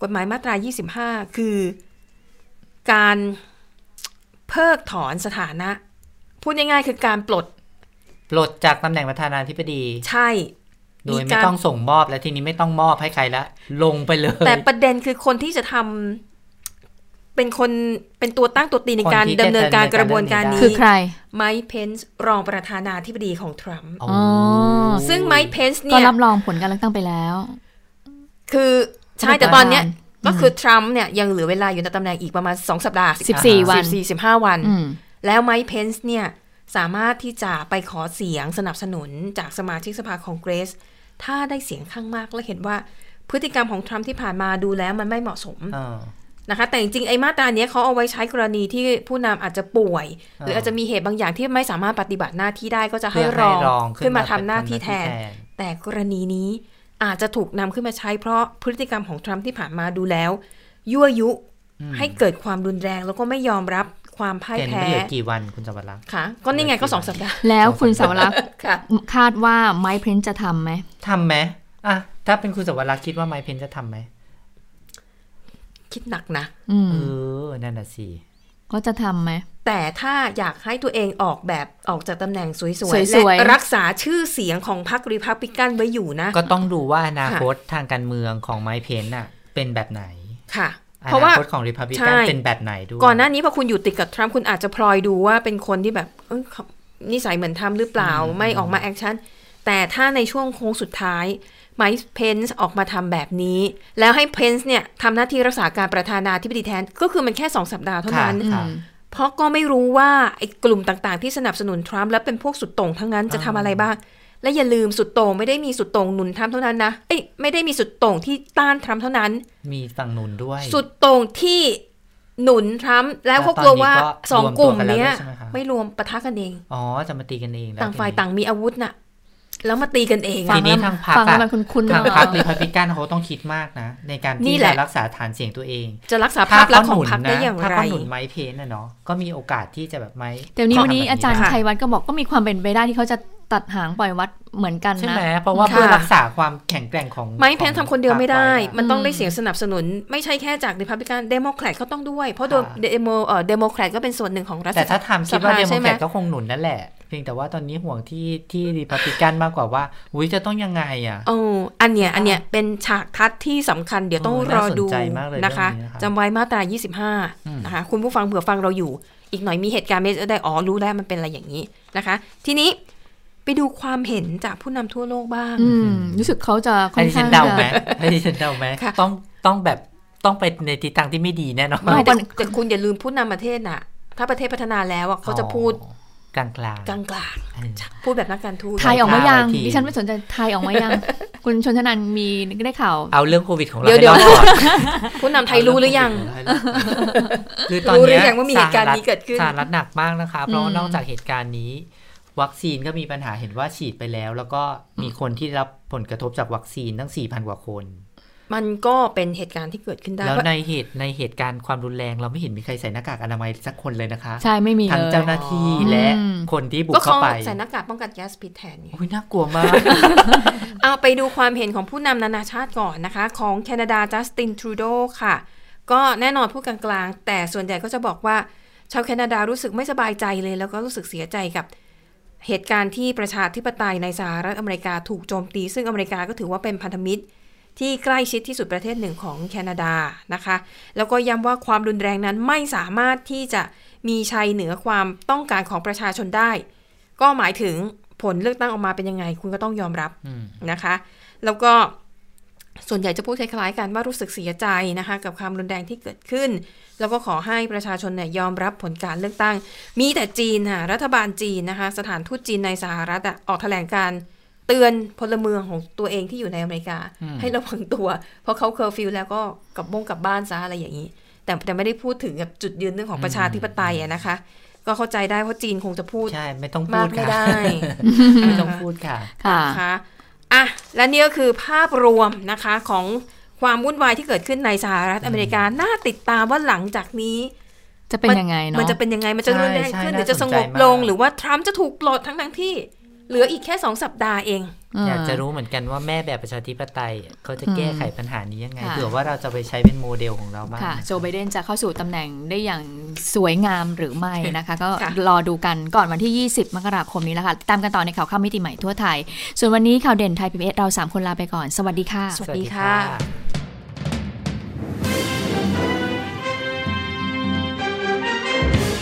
กฎหมายมาตรา 25 คือ การเพิกถอนสถานะ พูดง่ายๆคือการปลด ปลดจากตำแหน่งประธานาธิบดี ใช่ โดยไม่ต้องส่งมอบและทีนี้ไม่ต้องมอบให้ใครละ ลงไปเลย แต่ประเด็นคือคนที่จะทำเป็นคนเป็นตัวตั้งตัวตีในการคนที่ดำเนินการจะดำเนินการกระบวนการได้นี้คือใคร ไมค์เพนส์รองประธานาธิบดีของทรัมป์โอ้อ๋อซึ่งไมค์เพนส์ก็เนี่ยรับรองผลการเลือกตั้งไปแล้ว คือ ใช่รัฐบาลแต่ตอนเนี้ยอืมก็คือทรัมป์เนี่ยยังเหลือเวลาอยู่ในตำแหน่งอีกประมาณ 2 สัปดาห์ 14 วัน14 15 วันอืมแล้วไมค์เพนส์เนี่ยสามารถที่จะไปขอเสียงสนับสนุนจากสมาชิกสภาคองเกรส ถ้าได้เสียงข้างมากและเห็นว่าพฤติกรรมของทรัมป์ที่ผ่านมาดูแล้วมันไม่เหมาะสมเออนะคะแต่จริงๆ ไอ้มาตราเนี้ยเขาเอาไว้ใช้กรณีที่ผู้นำอาจจะป่วย หรืออาจจะมีเหตุบางอย่างที่ไม่สามารถปฏิบัติหน้าที่ได้ก็จะให้เพื่อรองรอง ขึ้นมาทำหน้าที่แทนทน แต่กรณีนี้ อาจจะถูกนำขึ้นมาใช้เพราะพฤติกรรมของทรัมป์ที่ผ่านมาดูแล้ว ยั่วยุให้เกิดความรุนแรงแล้วก็ไม่ยอมรับความพ่ายเห็นแพ้ไม่เหลือกี่วันคุณสวัสดิ์รักษ์ค่ะ ก็นี่ไงก็สองสัปดาห์ แล้วคุณสาวรักษ์ค่ะคาดว่าไมค์เพนจะทำไหมทำไหมอะถ้าเป็นคุณสวัสดิ์รักษ์คิดว่าไมค์เพนจะทำไหม คิดหนักนะอืมเออนั่นน่ะสิ ก็จะทำไหมแต่ถ้าอยากให้ตัวเองออกแบบออกจากตำแหน่งสวยสๆวยๆและรักษาชื่อเสียงของพรรครีพับลิกันไว้อยู่นะ ก็ต้องดูว่าอนาคตทางการเมืองของไมค์เพนน่ะเป็นแบบไหนค่ะอเพราะว่านาคตของริพับลิใช่กันเป็นแบบไหนด้วยก่อนหน้านี้พอคุณอยู่ติดกับทรัมป์คุณอาจจะพลอยดูว่าเป็นคนที่แบบเอ้ยเขานิสัยเหมือนทรัมป์หรือเปล่า ไม่ออกมา action แต่ถ้าในช่วงโค้งสุดท้าย ไมค์เพนส์ออกมาทำแบบนี้ แล้วให้เพนส์เนี่ยทำหน้าที่รักษาการประธานาธิบดีแทน ก็คือมันแค่2สัปดาห์เท่านั้นค่ะเพราะก็ไม่รู้ว่าไอ้กลุ่มต่างๆ ที่สนับสนุนทรัมป์และเป็นพวกสุดโต่งทั้งนั้นจะทำอะไรบ้าง และอย่าลืมสุดโต่งไม่ได้มีสุดโต่งหนุนทรัมป์เท่านั้นนะเอ้ยไม่ได้มีสุดโต่งที่ต้านทรัมป์เท่านั้น มีฝั่งหนุนด้วย สุดโต่งที่หนุนทรัมป์แล้วเขากลัวว่าสองกลุ่มเนี้ย ไม่รวมปะทะกันเอง อ๋อ จะมาตีกันเองแล้วต่างฝ่ายทีนี้ต่างมีอาวุธน่ะ แล้วมาตีกันเองฟัอะทีนี้แล้วทางพรรคฟังแล้วอะมันคุ้นๆทางเนอะพรรคริพับลิกันเขาต้องคิดมากนะ ในการนี่ที่แหจะละรักษาฐานเสียงตัวเอง จะรักษาภาพลักษณ์ของพรรคได้อย่างถ้าไรเขาหนุนไมค์เพนน่ะเนาะก็มีโอกาสที่จะแบบไมค์เดี๋ยวนี้วันนี้อาจารย์ค่ะชัยวัฒน์ก็บอกก็มีความเป็นไปได้ที่เขาจะตัดหางปล่อยวัดเหมือนกันใช่นะไหมเพราะว่าค่ะเพื่อรักษาความแข็งแกร่งของไม้เพนของทำคนเดียวไม่ได้พรรคว้อะมันต้องได้อืมเสียงสนับสนุน ไม่ใช่แค่จากรีพับลิกันเดโมแครตก็ต้องด้วย เพราะค่ะเดโมเอ่อเดโมแครตก็เป็นส่วนหนึ่งของรัฐแต่ถ้าทำคิดว่าสภเดโมใช่ไหแครตก็คงหนุนนั่นแหละเพียงแต่ว่าตอนนี้ห่วงที่ที่รีพับลิกันมากกว่าว่าอุ้ยจะต้องยังไงอะโอ้อันเนี้ยอันเนี้ยเป็นฉากทัศน์ที่สำคัญเดี๋ยวต้องโอ้รอดูน่าสนใจมากเลยนะคะเรื่องนี้นะคะจำไว้มาตราอืม25 นะคะ คุณผู้ฟังเผื่อฟังเราอยู่ อีกหน่อยมีเหตุการณ์ไม่จะได้อ๋อรู้แล้วมันเป็นอะไรอย่างนี้นะคะ ทีนี้ไปดูความเห็นจากผู้นำทั่วโลกบ้างอืมรู้สึกเขาจะค่ให้อนดิฉัข้างนเดาจะไหมให้ดิฉันเดาไหมค่ะต้องต้องแบบต้องไปในทิศทางที่ไม่ดีแน่นอนไม่แต่แต่คุณอย่าลืมผู้นำประเทศน่ะ ถ้าประเทศพัฒนาแล้วอะเขาจะพูด กลางกลางกลางกลางๆเออๆพูดแบบนักการทูตไทยออกมายังไว้ทีดิฉันไม่สนใจไทยออกมายัง คุณชนชนันมีได้ข่าว เอาเรื่องโควิดของเราเดี๋ยวให้เดี๋ยวรอดก่อนผู้นำไทยรู้หรือยัง คือตอนรู้หรือเนี้ยยังว่ามีเหตุการณ์นี้เกิดขึ้นสหรัฐหนักมากนะคะ เพราะว่าอืมนอกจากเหตุการณ์นี้ วัคซีนก็มีปัญหาเห็นว่าฉีดไปแล้ว แล้วก็มีคนที่ได้รับผลกระทบจากวัคซีนทั้ง4,000กว่าคน มันก็เป็นเหตุการณ์ที่เกิดขึ้นได้ แล้วในเหตุในเหตุการณ์ความรุนแรงเราไม่เห็นมีใครใส่หน้ากากอนามัยสักคนเลยนะคะ ใช่ไม่มีทั้งเลยเจ้าหน้าที่อ๋อและอืมคนที่บุกก็เข้าเขาไปใส่หน้ากากป้องกันแก๊สพิษแทนไงโอ้ยน่ากลัวมาก เอาไปดูความเห็นของผู้นำนานาชาติก่อนนะคะ ของแคนาดาจัสตินทรูโดค่ะ ก็แน่นอนพูดกลางๆ แต่ส่วนใหญ่ก็จะบอกว่าชาวแคนาดารู้สึกไม่สบายใจเลย แล้วก็รู้สึกเสียใจกับเหตุการณ์ที่ประชาธิปไตยในสหรัฐอเมริกาถูกโจมตี ซึ่งอเมริกาก็ถือว่าเป็นพันธมิตร ที่ใกล้ชิดที่สุดประเทศหนึ่งของแคนาดานะคะ แล้วก็ย้ำว่าความรุนแรงนั้นไม่สามารถที่จะมีชัยเหนือความต้องการของประชาชนได้ ก็หมายถึงผลเลือกตั้งออกมาเป็นยังไง คุณก็ต้องยอมรับอืมนะคะ แล้วก็ส่วนใหญ่จะพูดคล้ายๆกันว่ารู้สึกเสียใจนะคะ กับความรุนแรงที่เกิดขึ้น แล้วก็ขอให้ประชาชนเนี่ยยอมรับผลการเลือกตั้ง มีแต่จีนค่ะรัฐบาลจีนนะคะ สถานทูตจีนในสหรัฐอะออกแถลงการ เตือนพลเมืองของตัวเองที่อยู่ในอเมริกา ให้ระวังตัว เพราะเขาเคอร์ฟิวแล้วก็กลับบ้งกลับบ้านซะอะไรอย่างนี้ แต่แต่ไม่ได้พูดถึงกับจุดยืนเรื่องของประชาธิปไตยอะนะคะ ก็เข้าใจได้เพราะจีนคงจะพูดใช่ไม่ต้องพูมาดกไม่ค่ะได้ไม่ต้องพูดค่ะค่ะนะคะอะและนี่ก็คือภาพรวมนะคะของความวุ่นวายที่เกิดขึ้นในสหรัฐอเมริกา น่าติดตามว่าหลังจากนี้ จะเป็นยังไงเนาะมันจะเป็นยังไง มันจะใช่รุนแรงขึ้นใช่หรือจะสงบน่าสนใจลงมากหรือว่าทรัมป์จะถูกปลดทั้งทั้งๆที่ เหลืออีกแค่สองสัปดาห์เองอยากจะรู้เหมือนกันว่าแม่แบบประชาธิปไตยเขาจะแก้ไขปัญหานี้ยังไงค่ะเผื่อว่าเราจะไปใช้เป็นโมเดลของเราบ้างค่ะโจไบเดนจะเข้าสู่ตำแหน่งได้อย่างสวยงามหรือไม่นะคะ ก็ค่ะรอดูกันก่อนวันที่ 20 มกราคมนี้แล้วค่ะ ตามกันต่อในข่าวข้ามมิติใหม่ทั่วไทย ส่วนวันนี้ข่าวเด่นไทยพีบีเรา 3 คนลาไปก่อน สวัสดีค่ะ สวัสดีค่ะ